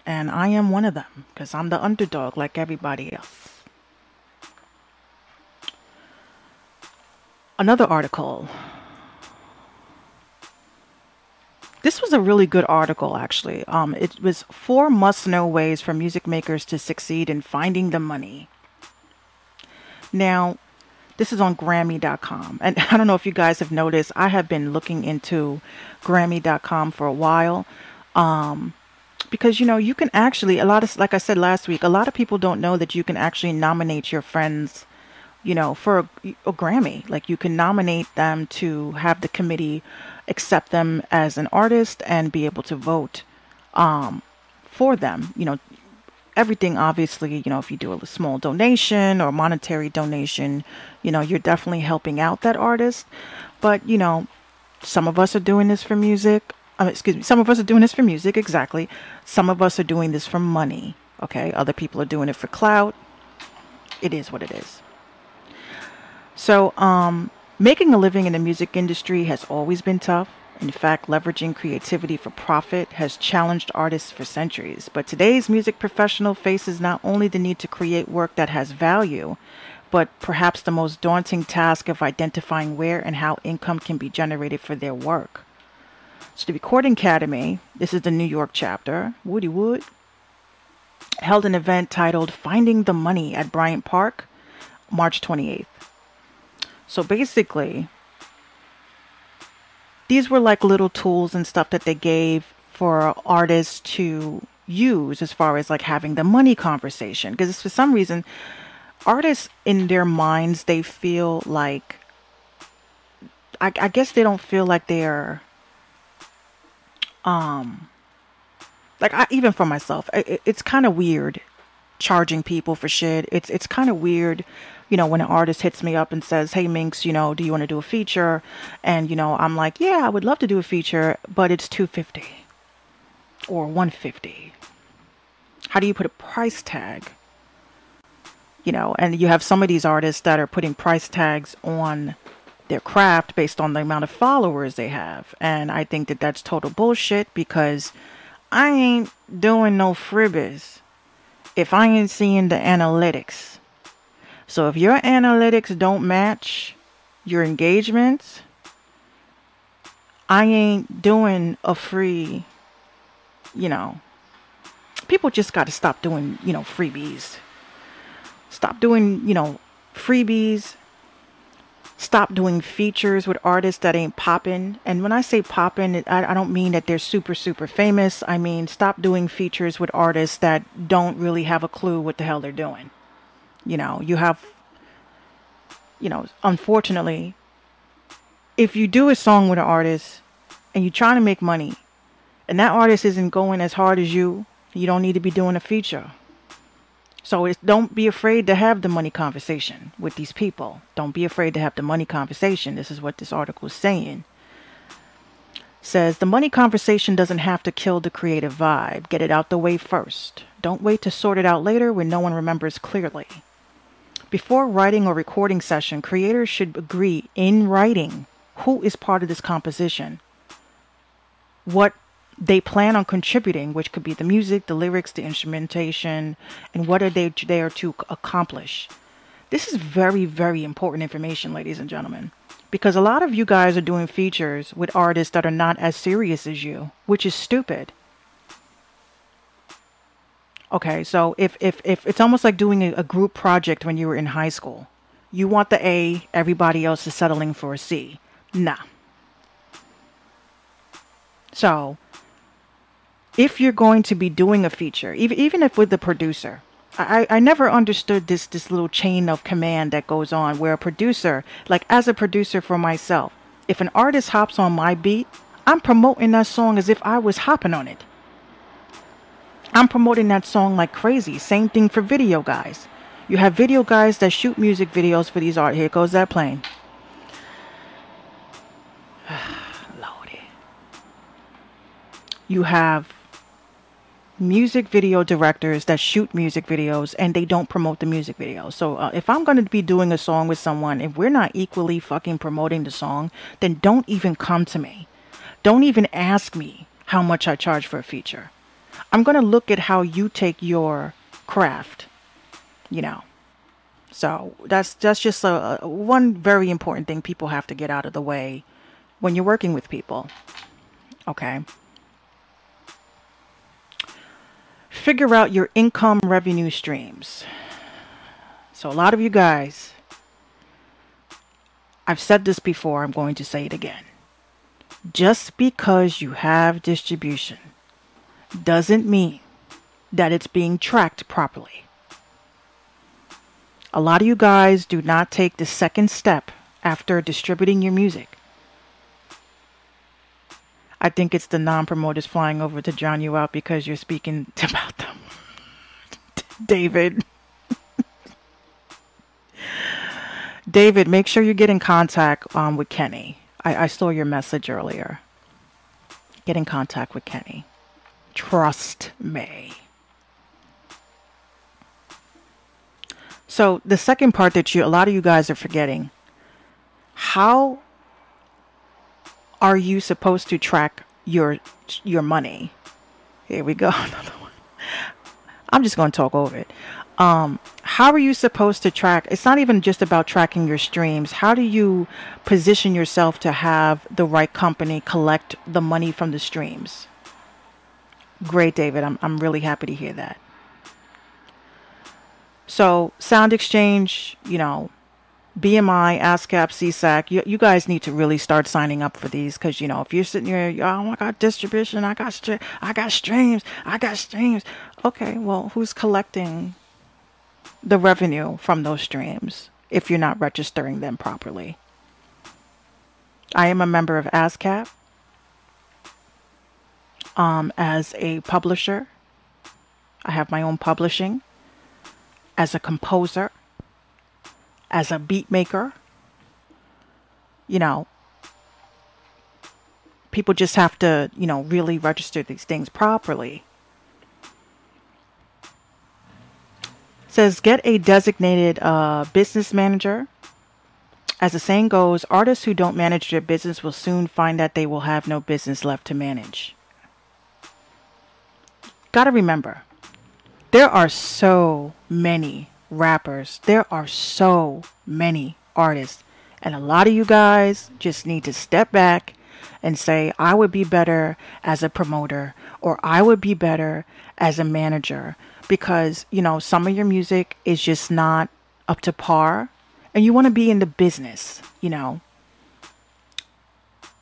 and I am one of them because I'm the underdog like everybody else. another article. This was a really good article, actually. Um, it was four must know ways for music makers to succeed in finding the money. Now, this is on Grammy.com. And <laughs> I don't know if you guys have noticed, I have been looking into Grammy.com for a while. Um, because, you know, you can actually, a lot of, like I said last week, a lot of people don't know that you can actually nominate your friends you know, for a, a, Grammy. Like you can nominate them to have the committee accept them as an artist and be able to vote um, for them. You know, everything obviously, you know, if you do a small donation or monetary donation, you know, you're definitely helping out that artist. But, you know, some of us are doing this for music. Um, excuse me, some of us are doing this for music, exactly. Some of us are doing this for money. Okay, other people are doing it for clout. It is what it is. So, um, making a living in the music industry has always been tough. In fact, leveraging creativity for profit has challenged artists for centuries. But today's music professional faces not only the need to create work that has value, but perhaps the most daunting task of identifying where and how income can be generated for their work. So, the Recording Academy, this is the New York chapter, Woody Wood, held an event titled Finding the Money at Bryant Park, March 28th. So basically, these were like little tools and stuff that they gave for artists to use as far as like having the money conversation. Because for some reason, artists in their minds, they feel like, I, I guess they don't feel like they're, um, like I, even for myself, it, it's kind of weird charging people for shit. It's it's kind of weird you know, when an artist hits me up and says, Hey Minx, you know, do you want to do a feature? And, you know, I'm like, Yeah, I would love to do a feature, but it's two fifty or one fifty. How do you put a price tag? You know, and you have some of these artists that are putting price tags on their craft based on the amount of followers they have. And I think that that's total bullshit because I ain't doing no fribbies if I ain't seeing the analytics. So if your analytics don't match your engagements, I ain't doing a free, you know, people just got to stop doing, you know, freebies. Stop doing, you know, freebies. Stop doing features with artists that ain't popping. And when I say popping, I, I don't mean that they're super, super famous. I mean, stop doing features with artists that don't really have a clue what the hell they're doing. You know, you have, you know, unfortunately, if you do a song with an artist and you're trying to make money and that artist isn't going as hard as you, you don't need to be doing a feature. So don't be afraid to have the money conversation with these people. Don't be afraid to have the money conversation. This is what this article is saying. Says the money conversation doesn't have to kill the creative vibe. Get it out the way first. Don't wait to sort it out later when no one remembers clearly. Before writing or recording session, creators should agree in writing who is part of this composition, what they plan on contributing, which could be the music, the lyrics, the instrumentation, and what are they there to accomplish. This is very, very important information, ladies and gentlemen, Because a lot of you guys are doing features with artists that are not as serious as you, which is stupid. Okay, so if if, if it's almost like doing a, a group project when you were in high school. You want the A, everybody else is settling for a C. Nah. So, if you're going to be doing a feature, even even if with the producer, I, I never understood this this little chain of command that goes on where a producer, like as a producer for myself, if an artist hops on my beat, I'm promoting that song as if I was hopping on it. I'm promoting that song like crazy. Same thing for video guys. You have video guys that shoot music videos for these art. Here goes that plane. <sighs> Lordy. You have music video directors that shoot music videos and they don't promote the music video. So uh, if I'm going to be doing a song with someone, if we're not equally fucking promoting the song, then don't even come to me. Don't even ask me how much I charge for a feature. I'm going to look at how you take your craft, you know. So that's that's just a, a one very important thing people have to get out of the way when you're working with people. Okay. Figure out your income revenue streams. So a lot of you guys I've said this before, I'm going to say it again. Just because you have distribution doesn't mean that it's being tracked properly. A lot of you guys do not take the second step after distributing your music. I think it's the non promoters flying over to drown you out because you're speaking <laughs> about them. <laughs> David. <laughs> David, make sure you get in contact um, with Kenny. I, I saw your message earlier. Get in contact with Kenny. Trust me. So the second part that you a lot of you guys are forgetting, how are you supposed to track your your money? Here we go. <laughs> Another one. I'm just going to talk over it. Um, how are you supposed to track? It's not even just about tracking your streams. How do you position yourself to have the right company collect the money from the streams? Great, David. I'm I'm really happy to hear that. So, Sound Exchange, you know, BMI, ASCAP, SESAC, you, you guys need to really start signing up for these because, you know, if you're sitting here, oh, I got distribution, I got, stre- I got streams, I got streams. Okay, well, who's collecting the revenue from those streams if you're not registering them properly? I am a member of ASCAP um, as a publisher. I have my own publishing as a composer, as a beat maker. You know, people just have to, you know, really register these things properly. says get a designated uh, business manager. As the saying goes, artists who don't manage their business will soon find that they will have no business left to manage. Gotta remember, there are so many rappers, there are so many artists, and a lot of you guys just need to step back and say, I would be better as a promoter or I would be better as a manager because, you know, some of your music is just not up to par and you want to be in the business, you know.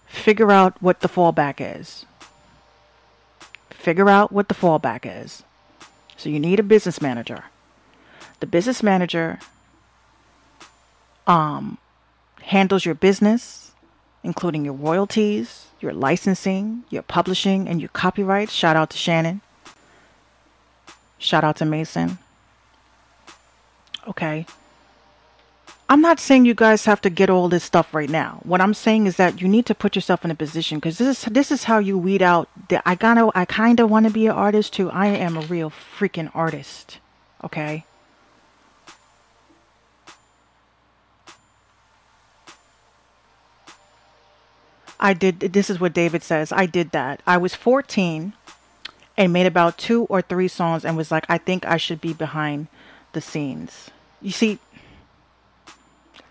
Figure out what the fallback is. Figure out what the fallback is. So you need a business manager. The business manager um, handles your business, including your royalties, your licensing, your publishing, and your copyright. Shout out to Shannon. Shout out to Mason. Okay. I'm not saying you guys have to get all this stuff right now. What I'm saying is that you need to put yourself in a position because this is this is how you weed out. The, I gotta I kind of want to be an artist too. I am a real freaking artist. Okay. I did. This is what David says. I did that. I was 14 and made about two or three songs and was like, I think I should be behind the scenes. You see,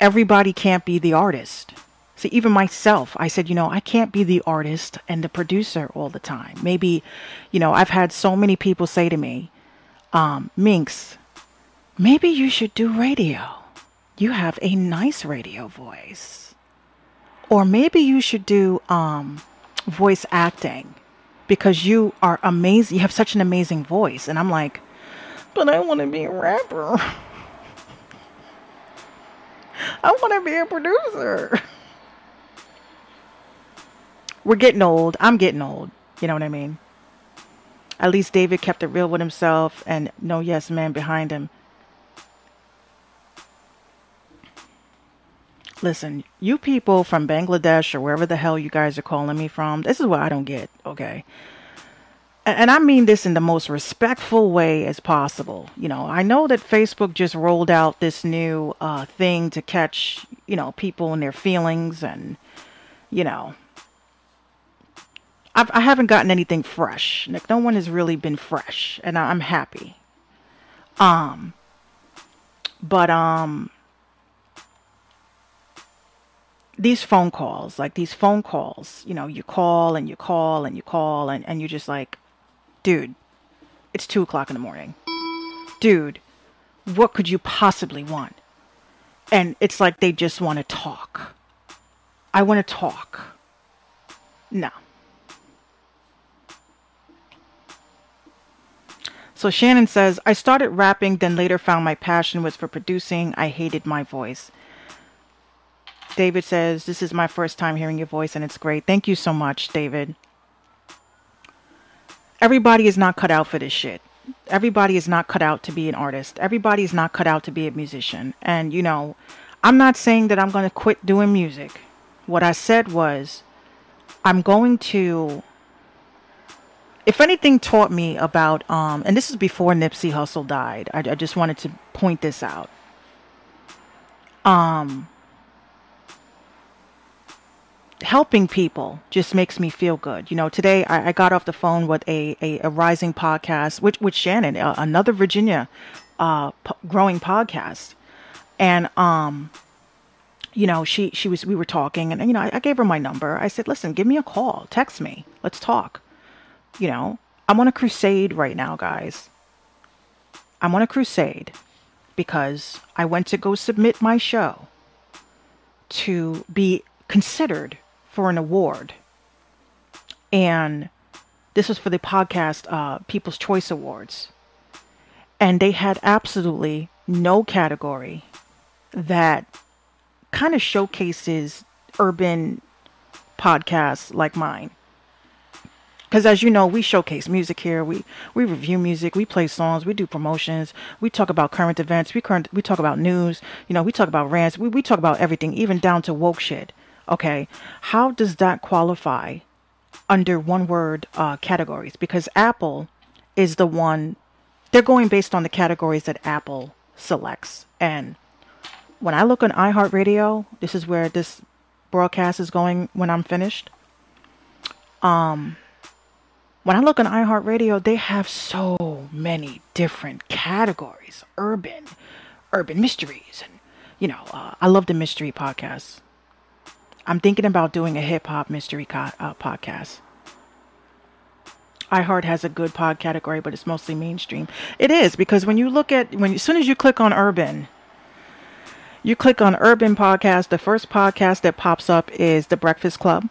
everybody can't be the artist. So even myself, I said, you know, I can't be the artist and the producer all the time. Maybe, you know, I've had so many people say to me, um, Minx, maybe you should do radio. You have a nice radio voice. Or maybe you should do um, voice acting because you are amazing. You have such an amazing voice. And I'm like, but I want to be a rapper. <laughs> I want to be a producer. We're getting old. I'm getting old. You know what I mean? At least David kept it real with himself and no yes man behind him. Listen, you people from Bangladesh or wherever the hell you guys are calling me from, this is what I don't get, okay? And I mean this in the most respectful way as possible. You know, I know that Facebook just rolled out this new uh, thing to catch, you know, people and their feelings and, you know, I've, I haven't gotten anything fresh. Like no one has really been fresh, and I'm happy. Um, but um, these phone calls, like these phone calls, you know, you call and you call and you call and and you're just like, dude, it's two o'clock in the morning, dude, what could you possibly want? And it's like they just want to talk. I want to talk. No. So Shannon says, I started rapping, then later found my passion was for producing. I hated my voice. David says, This is my first time hearing your voice and it's great. Thank you so much, David. Everybody is not cut out for this shit. Everybody is not cut out to be an artist. Everybody is not cut out to be a musician. And, you know, I'm not saying that I'm going to quit doing music. What I said was, I'm going to if anything taught me about um and this is before Nipsey Hussle died. I, I just wanted to point this out. Um helping people just makes me feel good. You know, today I, I got off the phone with a, a, a rising podcast, which with Shannon, uh, another Virginia uh, p- growing podcast, and um, you know, she she was we were talking, and you know, I, I gave her my number. I said, listen, give me a call, text me, let's talk. You know, I'm on a crusade right now, guys. I'm on a crusade because I went to go submit my show to be considered for an award. And this was for the podcast uh, People's Choice Awards. And they had absolutely no category that kind of showcases urban podcasts like mine. Because as you know, we showcase music here. We we review music. We play songs. We do promotions. We talk about current events. We current we talk about news. You know, we talk about rants. We we talk about everything, even down to woke shit. Okay, how does that qualify under one word uh, categories? Because Apple is the one. They're going based on the categories that Apple selects. And when I look on iHeartRadio, this is where this broadcast is going when I'm finished. Um, when I look on iHeartRadio, they have so many different categories urban, urban mysteries. And, you know, uh, I love the mystery podcasts. I'm thinking about doing a hip hop mystery co- uh, podcast. iHeart has a good pod category, but it's mostly mainstream. It is because when you look at when as soon as you click on urban, you click on urban podcast. The first podcast that pops up is the Breakfast Club.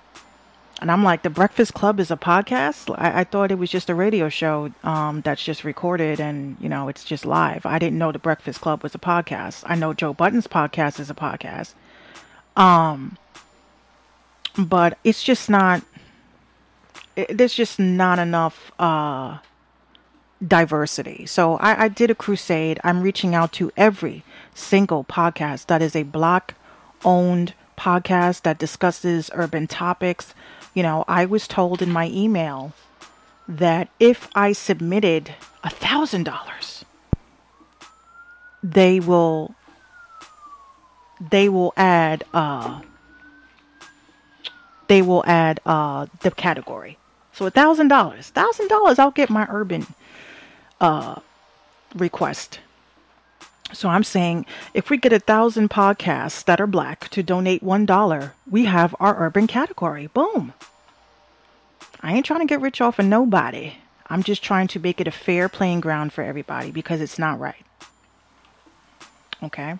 And I'm like, the Breakfast Club is a podcast? I, I thought it was just a radio show um, that's just recorded and, you know, it's just live. I didn't know the Breakfast Club was a podcast. I know Joe Budden's podcast is a podcast. Um, but it's just not, it, there's just not enough uh, diversity. So I, I did a crusade. I'm reaching out to every single podcast that is a black owned podcast that discusses urban topics. You know, I was told in my email that if I submitted a thousand dollars, they will they will add uh they will add uh the category. So a thousand dollars. Thousand dollars I'll get my urban uh request. So I'm saying if we get a thousand podcasts that are black to donate one dollar, we have our urban category. Boom. I ain't trying to get rich off of nobody. I'm just trying to make it a fair playing ground for everybody because it's not right. Okay.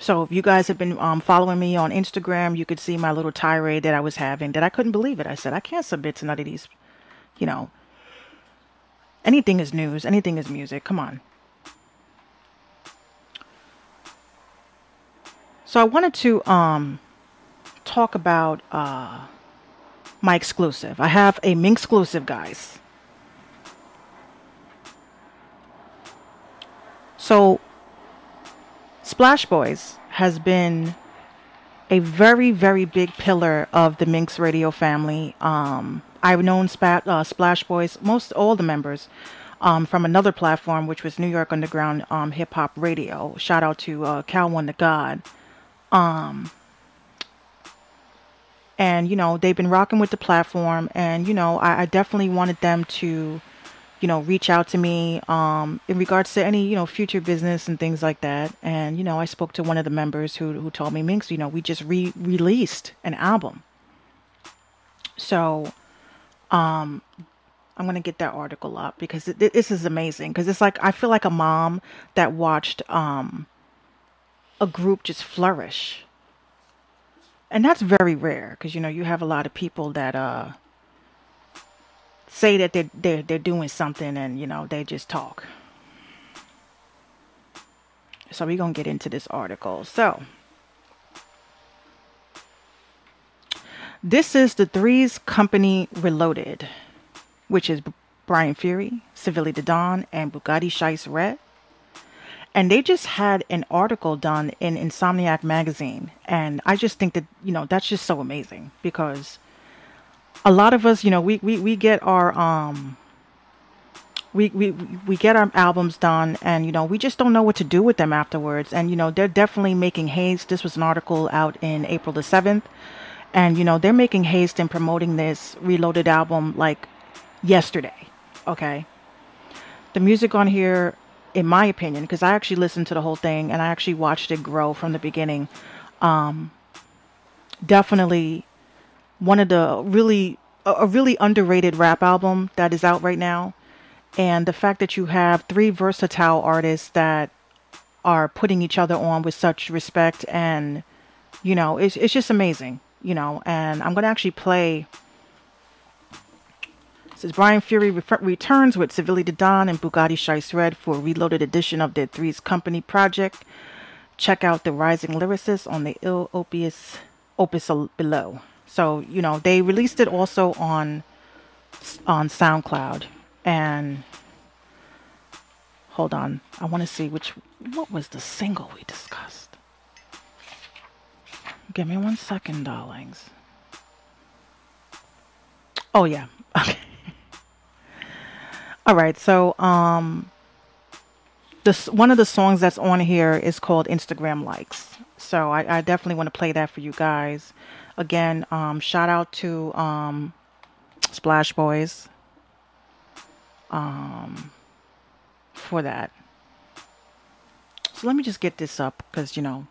So if you guys have been um, following me on Instagram, you could see my little tirade that I was having. That I couldn't believe it. I said I can't submit to none of these, you know, Anything is news, anything is music. Come on. So I wanted to um talk about uh my exclusive. I have a Minx exclusive, guys. So Splash Boys has been a very, very big pillar of the Minx Radio family. Um, I've known Spat, uh, Splash Boys, most all the members, um, from another platform, which was New York Underground um, Hip Hop Radio. Shout out to uh, Cal One the God. Um, and you know they've been rocking with the platform, and you know I, I definitely wanted them to, you know, reach out to me um, in regards to any you know future business and things like that. And you know I spoke to one of the members who who told me, Minx, you know, we just re released an album. So um i'm gonna get that article up because it, this is amazing because it's like i feel like a mom that watched um a group just flourish and that's very rare because you know you have a lot of people that uh say that they're, they're they're doing something and you know they just talk so we're gonna get into this article so This is the 3z Company Reloaded, which is Brian Fury, Civilli Da Don, and Boogotti Shicered. And they just had an article done in Insomniac magazine. And I just think that, you know, that's just so amazing because a lot of us, you know, we, we, we get our um we, we we get our albums done and you know we just don't know what to do with them afterwards and you know they're definitely making haste this was an article out in april the 7th and, you know, they're making haste in promoting this reloaded album like yesterday. Okay. The music on here, in my opinion, because I actually listened to the whole thing and I actually watched it grow from the beginning. Um, definitely one of the really, a really underrated rap album that is out right now. And the fact that you have three versatile artists that are putting each other on with such respect and, you know, it's, it's just amazing you know, and I'm going to actually play. Is Brian Fury re- returns with Civilli Da Don and Boogotti Shicered for a reloaded edition of their 3z Company project. Check out the rising lyricist on the ill opus opus below. So you know they released it also on on SoundCloud and hold on, I want to see which what was the single we discussed. Give me one second, darlings. Oh yeah. <laughs> Okay. All right. So um this one of the songs that's on here is called Instagram Likes. So I, I definitely want to play that for you guys. Again, um shout out to um Splash Boys um for that. So let me just get this up because you know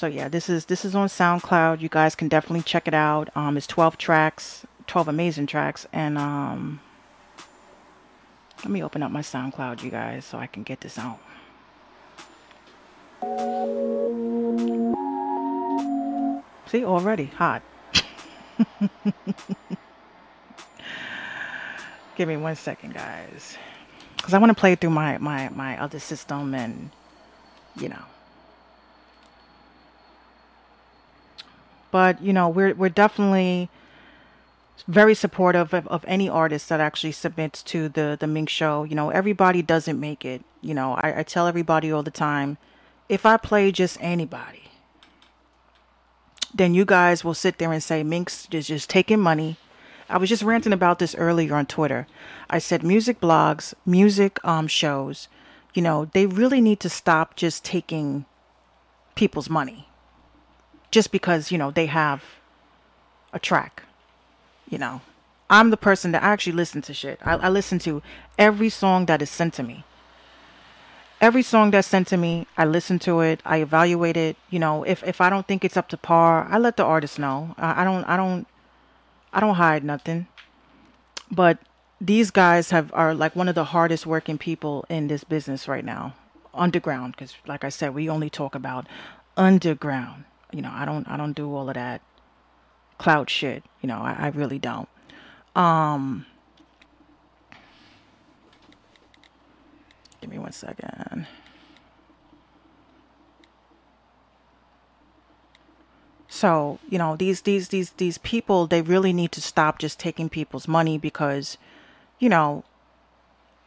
so yeah, this is this is on SoundCloud. You guys can definitely check it out. Um, it's 12 tracks, 12 amazing tracks, and um, let me open up my SoundCloud, you guys, so I can get this out. See, already hot. <laughs> Give me one second, guys, because I want to play through my my my other system and you know. But you know, we're we're definitely very supportive of, of any artist that actually submits to the the Minx show. You know, everybody doesn't make it. You know, I, I tell everybody all the time, if I play just anybody, then you guys will sit there and say Minx is just taking money. I was just ranting about this earlier on Twitter. I said music blogs, music um shows, you know, they really need to stop just taking people's money just because, you know, they have a track, you know. I'm the person that actually listen to shit. I, I listen to every song that is sent to me. Every song that's sent to me, I listen to it. I evaluate it. You know, if if I don't think it's up to par, I let the artist know. I, I don't. I don't. I don't hide nothing. But these guys have are like one of the hardest working people in this business right now, underground. Because like I said, we only talk about underground. You know, I don't. I don't do all of that cloud shit. You know, I, I really don't. Um, give me one second. So, you know, these these these these people they really need to stop just taking people's money because, you know,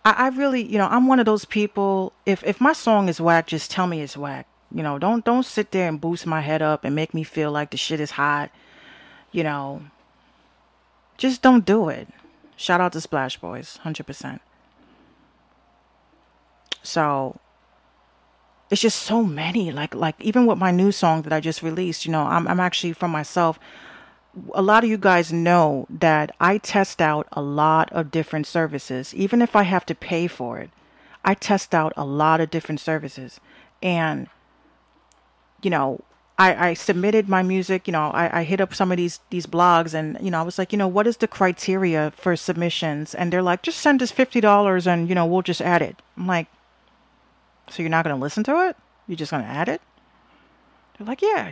I, I really, you know, I'm one of those people. If if my song is whack, just tell me it's whack. You know, don't don't sit there and boost my head up and make me feel like the shit is hot. You know, just don't do it. Shout out to Splash Boys, hundred percent. So it's just so many. Like like even with my new song that I just released, you know, I'm I'm actually from myself. A lot of you guys know that I test out a lot of different services, even if I have to pay for it. I test out a lot of different services, and you know, I, I submitted my music, you know, I, I hit up some of these these blogs and you know, I was like, you know, what is the criteria for submissions? And they're like, just send us fifty dollars and you know, we'll just add it. I'm like, so you're not gonna listen to it? You're just gonna add it? They're like, yeah.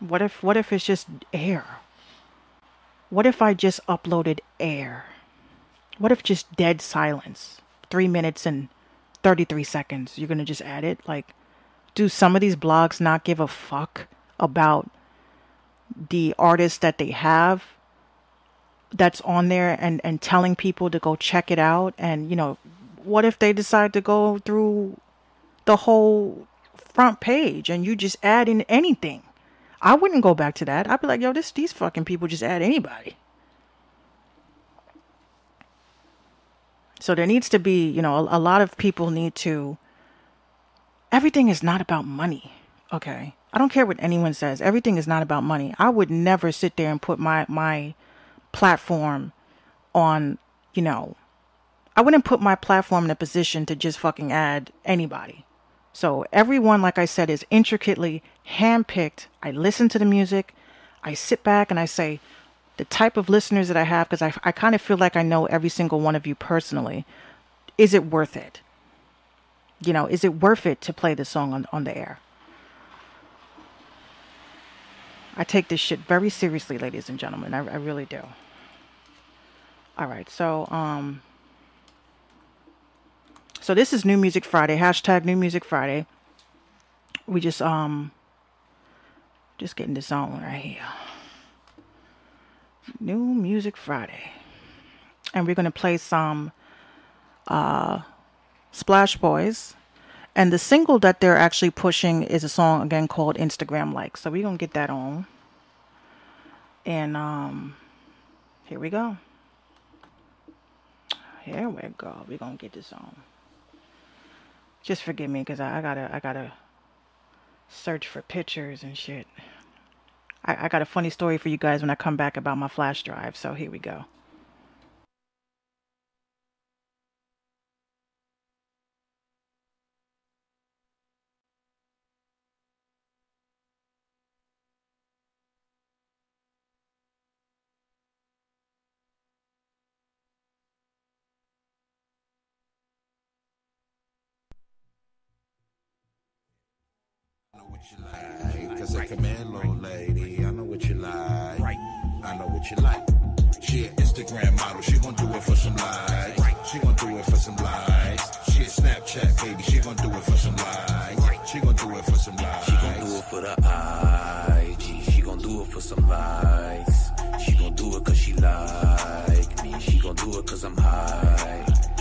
What if what if it's just air? What if I just uploaded air? What if just dead silence? Three minutes and thirty three seconds. You're gonna just add it? Like do some of these blogs not give a fuck about the artists that they have that's on there and and telling people to go check it out and you know what if they decide to go through the whole front page and you just add in anything i wouldn't go back to that i'd be like yo this these fucking people just add anybody so there needs to be you know a, a lot of people need to everything is not about money. Okay. I don't care what anyone says. Everything is not about money. I would never sit there and put my my platform on, you know, I wouldn't put my platform in a position to just fucking add anybody. So everyone, like I said, is intricately handpicked. I listen to the music. I sit back and I say, the type of listeners that I have, because I, I kind of feel like I know every single one of you personally, is it worth it? you know, is it worth it to play the song on, on the air? I take this shit very seriously, ladies and gentlemen. I, I really do. All right, so um, so this is New Music Friday. Hashtag New Music Friday. We just um, just getting this on right here. New Music Friday, and we're gonna play some uh Splash Boys. And the single that they're actually pushing is a song again called Instagram Like. So we're gonna get that on. And um here we go. Here we go. We're gonna get this on. Just forgive me because I, I gotta I gotta search for pictures and shit. I, I got a funny story for you guys when I come back about my flash drive, so here we go. Cause a command little lady, I know what you like. Right. I know what you like. She an Instagram model, she gon' do it for some likes. She gon' do it for some likes. She a Snapchat baby, she gon' do it for some likes. She gon' do it for some likes. She gon' do it for the IG. She gon' do it for some likes. She gon' do it cause she like me. She gon' do it cause I'm high.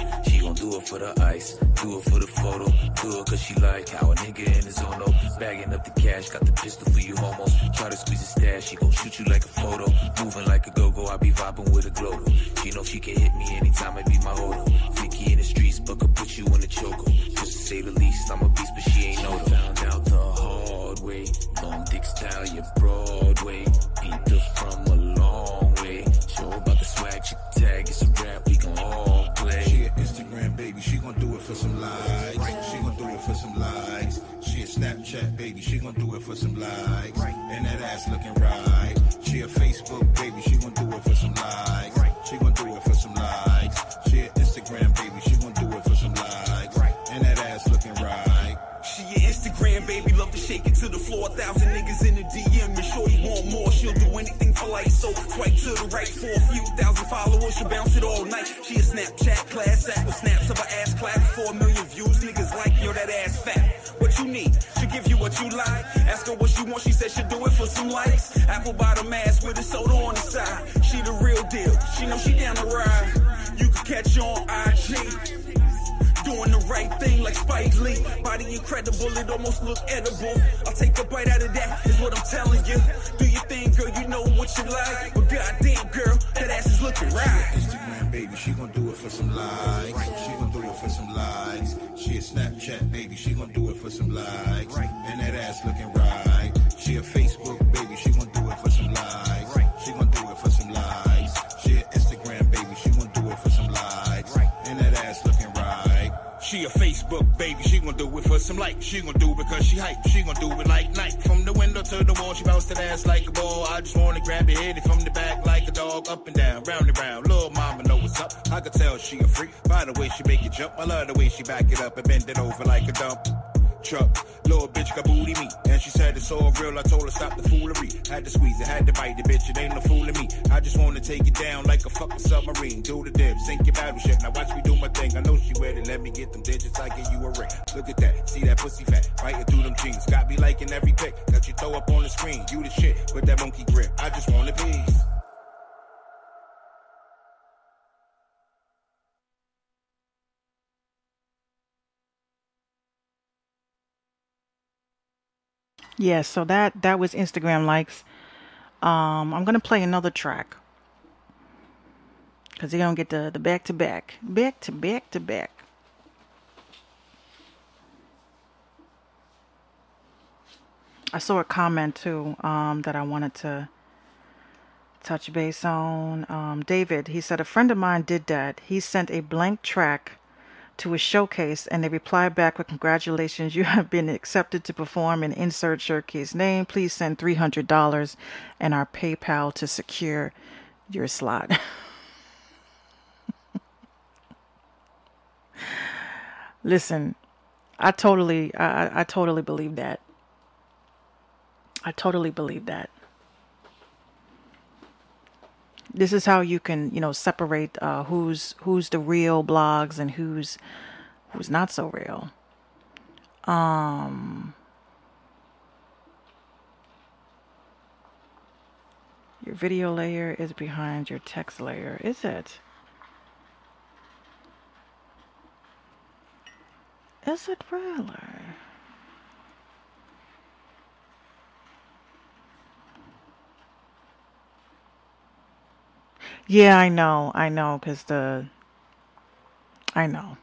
She gon' do it for the ice, do it for the photo, do it cause she like how a nigga in his own bagging up the cash, got the pistol for you homo. Try to squeeze a stash, she gon' shoot you like a photo. Moving like a go-go, I be vibing with a glodo. She know she can hit me anytime I be my hodo. Flicky in the streets, but could put you in a choco. Just to say the least, I'm a beast, but she ain't know. Found out the hard way, long dick style, yeah, Broadway. Beat the from a long way. Show about the swag, for some likes. Spike Lee. Body incredible, it almost look edible. I'll take a bite out of that, is what I'm telling you. Do your thing, girl, you know what you like. But goddamn, girl, that ass is looking right. Instagram baby, she gon' do it for some likes. She gon' do it for some likes. She a Snapchat baby, she gon' do it for some likes. She gon' do because she hype. She gon' do it like night. From the window to the wall, she bounce that ass like a ball. I just wanna grab hit it from the back like a dog, up and down, round and round. Little mama know what's up. I could tell she a freak by the way she make it jump. I love the way she back it up and bend it over like a dump truck. Little bitch got booty me. And she said it's all real. I told her stop the foolery. Had to squeeze it, had to bite the bitch. It ain't no fooling me. I just wanna take it down like a fucking submarine. Do the dip, sink your battleship. Now watch me do my thing. I know she it. Let me get them digits. I give you a ring. Look at that. See that pussy fat. Biting through them jeans. Got me liking every pic that you throw up on the screen. You the shit with that monkey grip. I just want a Yeah, so that that was Instagram likes. Um, I'm gonna play another track because you're gonna get the the back to back, back to back to back. I saw a comment too um, that I wanted to touch base on. Um, David, he said a friend of mine did that. He sent a blank track to a showcase and they replied back with congratulations you have been accepted to perform and insert showcase name. Please send $300 and our paypal to secure your slot. <laughs> Listen i totally I- I totally believe that. I totally believe that this is how you can you know separate uh, who's who's the real blogs and who's who's not so real. Um your video layer is behind your text layer is it? Is it really yeah i know i know because the i know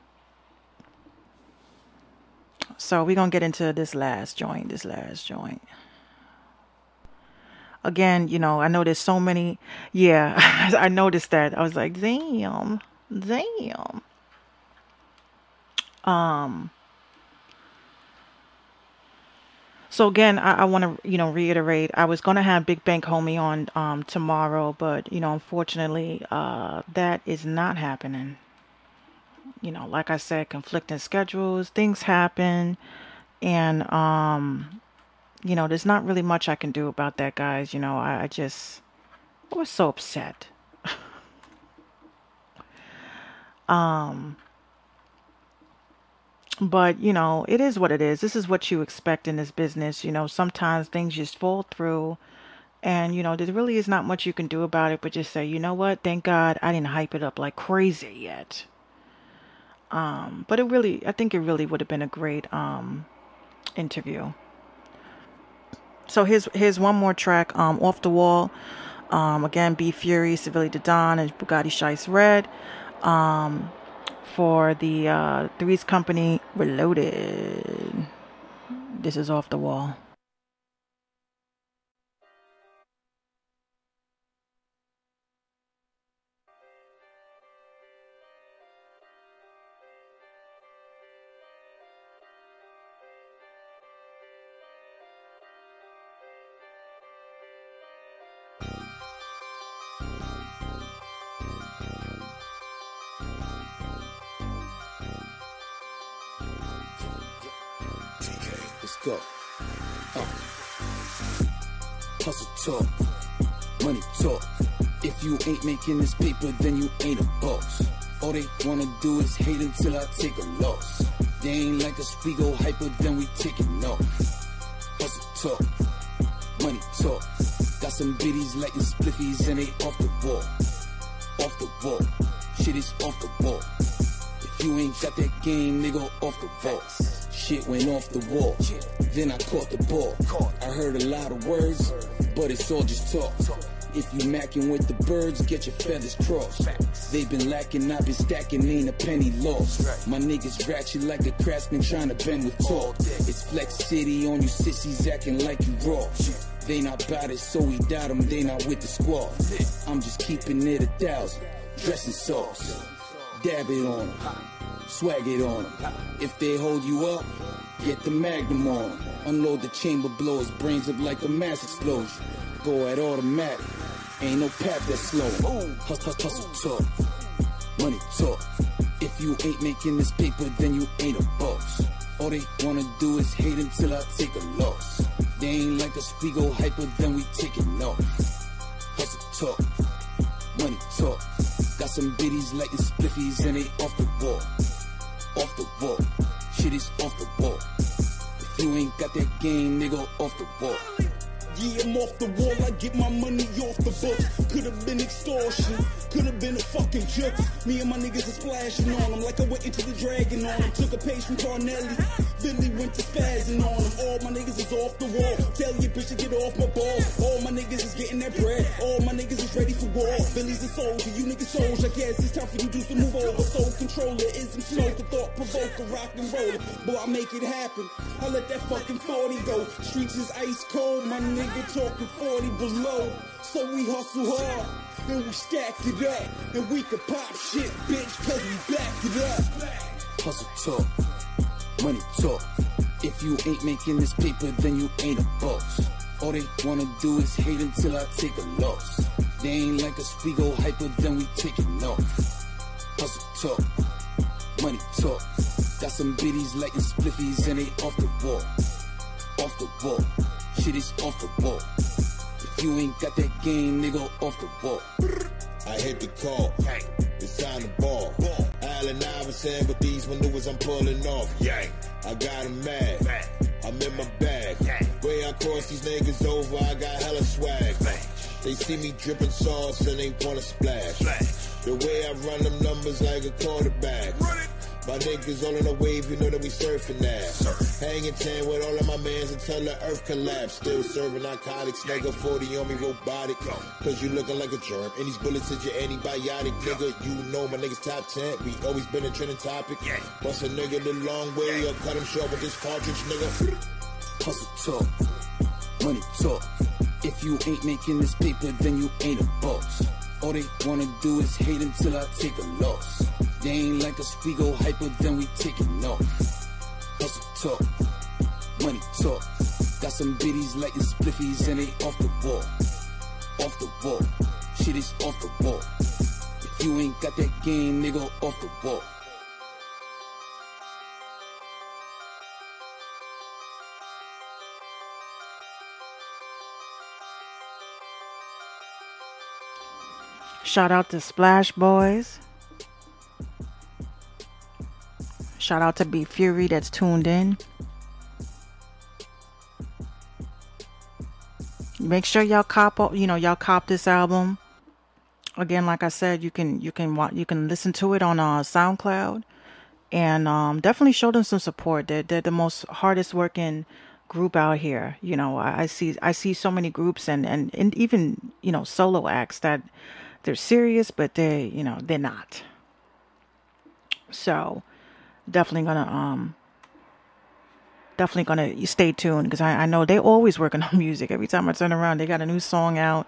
So we're gonna get into this last joint, this last joint. Again, you know, I know there's so many yeah, <laughs> I noticed that. I was like, damn, damn. Um so again, I, I want to, you know, reiterate. I was gonna have Big Bank Homie on um tomorrow, but you know, unfortunately, uh, that is not happening. You know, like I said, conflicting schedules, things happen, and um, you know, there's not really much I can do about that, guys. You know, I, I just I was so upset. <laughs> Um, but you know, it is what it is. This is what you expect in this business. You know, sometimes things just fall through, and you know, there really is not much you can do about it. But just say, you know what? Thank God I didn't hype it up like crazy yet. Um, but it really, I think it really would have been a great um interview. So here's here's one more track. Um, off the wall. Um, again, B Fury, Civilli Don, and Boogotti Shicered. Um, for the uh, 3z Company Reloaded. This is off the wall. Ain't making this paper, then you ain't a boss. All they wanna do is hate until I take a loss. They ain't like us, we go hyper, then we taking off. Hustle talk, money talk. Got some biddies lighting spliffies and they off the wall. Off the wall, shit is off the wall. If you ain't got that game, nigga, off the wall. Shit went off the wall. Then I caught the ball. I heard a lot of words, but it's all just talk. If you macking with the birds, get your feathers crossed. They've been lacking, I've been stacking, ain't a penny lost. My niggas ratchet like a craftsman trying to bend with talk. It's Flex City on you sissies acting like you raw. They not bout it, so we doubt them, they not with the squad. I'm just keeping it a thousand. Dressing sauce. Dab it on them. Swag it on them. If they hold you up, get the magnum on them. Unload the chamber, blow his brains up like a mass explosion. Go at automatic. Ain't no path that's slow. Hustle, hustle, talk. Money talk. If you ain't making this paper, then you ain't a boss. All they wanna do is hate until I take a loss. They ain't like us, we go hyper, then we taking off. Hustle talk, money talk. Got some biddies lighting spliffies and they off the wall. Off the wall, shit is off the wall. If you ain't got that game, nigga, off the wall. Yeah, I'm off the wall, I get my money off the books. Could've been extortion, could've been a fucking joke. Me and my niggas are splashing on them like I went into the dragon on them. Took a page from Carnelli, Billy went to spazzing on them. All my niggas is off the wall. Tell your bitch to get off my ball. All my niggas is getting that bread. All my niggas is ready for war. Billy's a soldier, you niggas soldier. I guess it's time for you dudes to move over. Soul controller, ism smoke, a thought provoker, rock and roller. Boy, I make it happen. I let that fucking 40 go. Streets is ice cold, my nigga talking 40 below. So we hustle hard. And we stack it up. And we can pop shit, bitch, cause we back it up. Hustle talk, money talk. If you ain't making this paper, then you ain't a boss. All they wanna do is hate until I take a loss. They ain't like us, we go hyper, then we taking off. Hustle talk, money talk. Got some biddies lighting spliffies and they off the wall. Off the wall, shit is off the wall. If you ain't got that game, nigga, off the wall. I hit the call. It's time to ball. Allen Iverson with these maneuvers I'm pulling off. Yang. I got 'em mad. I'm in my bag. Way I cross these niggas over, I got hella swag. They see me dripping sauce and they wanna splash. The way I run them numbers like a quarterback. My niggas all in the wave, you know that we surfing that. Hanging ten with all of my mans until the earth collapse. Still serving narcotics, nigga 40 on me robotic. Cause you looking like a germ. And these bullets is your antibiotic, nigga. You know my niggas top 10. We always been a trending topic. Bust a nigga the long way or cut him short with this cartridge, nigga. Hustle talk, money talk. If you ain't making this paper, then you ain't a boss. All they wanna do is hate until I take a loss. They ain't like us, we go hyper, then we taking off. Hustle talk, money talk. Got some biddies lighting spliffies and they off the wall. Off the wall, shit is off the wall. If you ain't got that game, nigga, off the wall. Shout out to Splash Boys. Shout out to B Fury that's tuned in. Make sure y'all cop, you know, y'all cop this album. Again, like I said, you can you can wa- you can listen to it on uh, SoundCloud, and um, definitely show them some support. They're they're the most hardest working group out here. You know, I, I see I see so many groups and, and and even you know solo acts that they're serious, but they you know they're not. So definitely gonna um definitely gonna stay tuned because I, I know they're always working <laughs> on music. Every time I turn around, they got a new song out.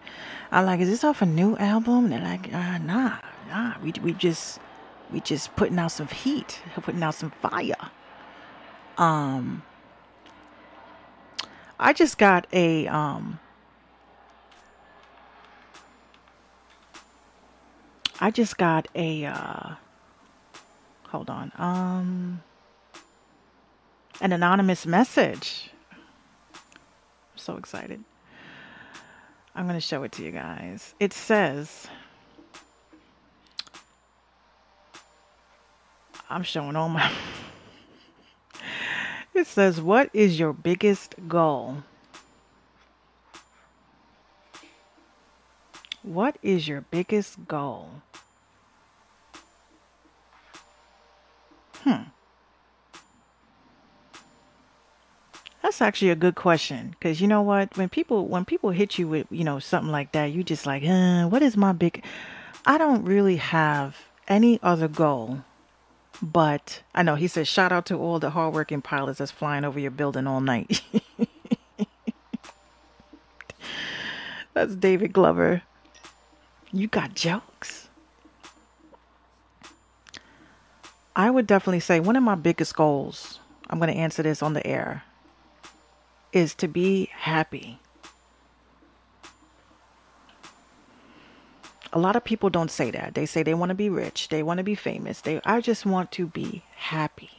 I'm like, is this off a new album? They're like, uh, nah, nah. We we just we just putting out some heat, putting out some fire. Um, I just got a um. I just got a uh hold on. Um an anonymous message. I'm so excited. I'm going to show it to you guys. It says, I'm showing all my. <laughs> it says, What is your biggest goal? What is your biggest goal? Hmm. That's actually a good question because you know what? When people when people hit you with you know something like that, you just like, uh, what is my big? I don't really have any other goal, but I know he says shout out to all the hardworking pilots that's flying over your building all night. <laughs> that's David Glover. You got jokes. I would definitely say one of my biggest goals. I'm going to answer this on the air is to be happy. A lot of people don't say that. They say they want to be rich, they want to be famous. They I just want to be happy.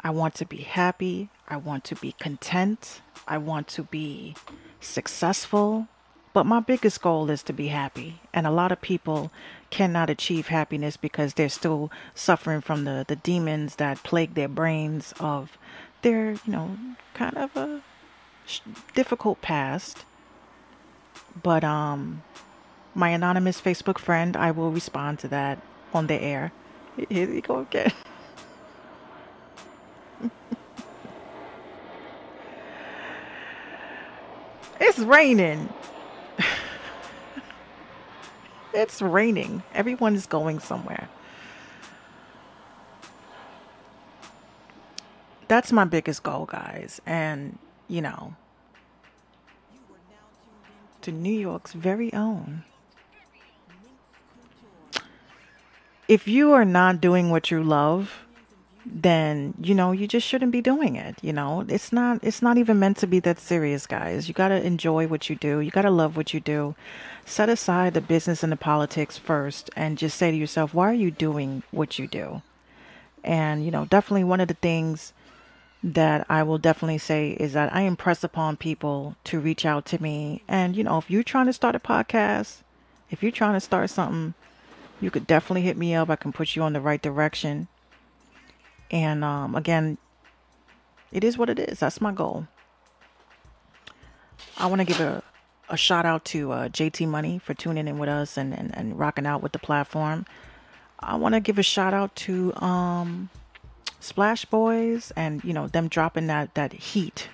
I want to be happy. I want to be content. I want to be successful. But my biggest goal is to be happy. And a lot of people cannot achieve happiness because they're still suffering from the, the demons that plague their brains of their, you know, kind of a difficult past. But um my anonymous Facebook friend, I will respond to that on the air. Here you go again. <laughs> it's raining. It's raining. Everyone is going somewhere. That's my biggest goal, guys. And you know, to New York's very own. If you are not doing what you love, then you know you just shouldn't be doing it you know it's not it's not even meant to be that serious guys you got to enjoy what you do you got to love what you do set aside the business and the politics first and just say to yourself why are you doing what you do and you know definitely one of the things that I will definitely say is that I impress upon people to reach out to me. And, you know, if you're trying to start a podcast, if you're trying to start something, you could definitely hit me up. I can put you on the right direction. And um, again, it is what it is. That's my goal. I want to give a, a shout out to uh, JT Money for tuning in with us and, and, and rocking out with the platform. I want to give a shout out to um, Splash Boys and you know them dropping that that heat.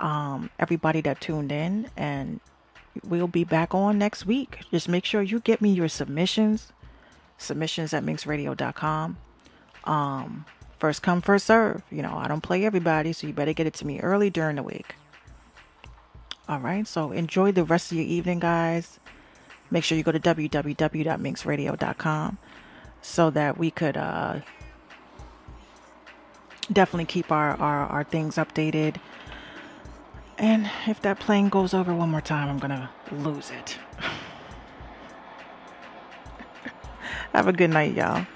Um, everybody that tuned in, and we'll be back on next week. Just make sure you get me your submissions, submissions at minxradio.com. Um, first come, first serve. You know, I don't play everybody, so you better get it to me early during the week. All right, so enjoy the rest of your evening, guys. Make sure you go to www.minxradio.com so that we could uh, definitely keep our, our, our things updated. And if that plane goes over one more time, I'm going to lose it. <laughs> Have a good night, y'all.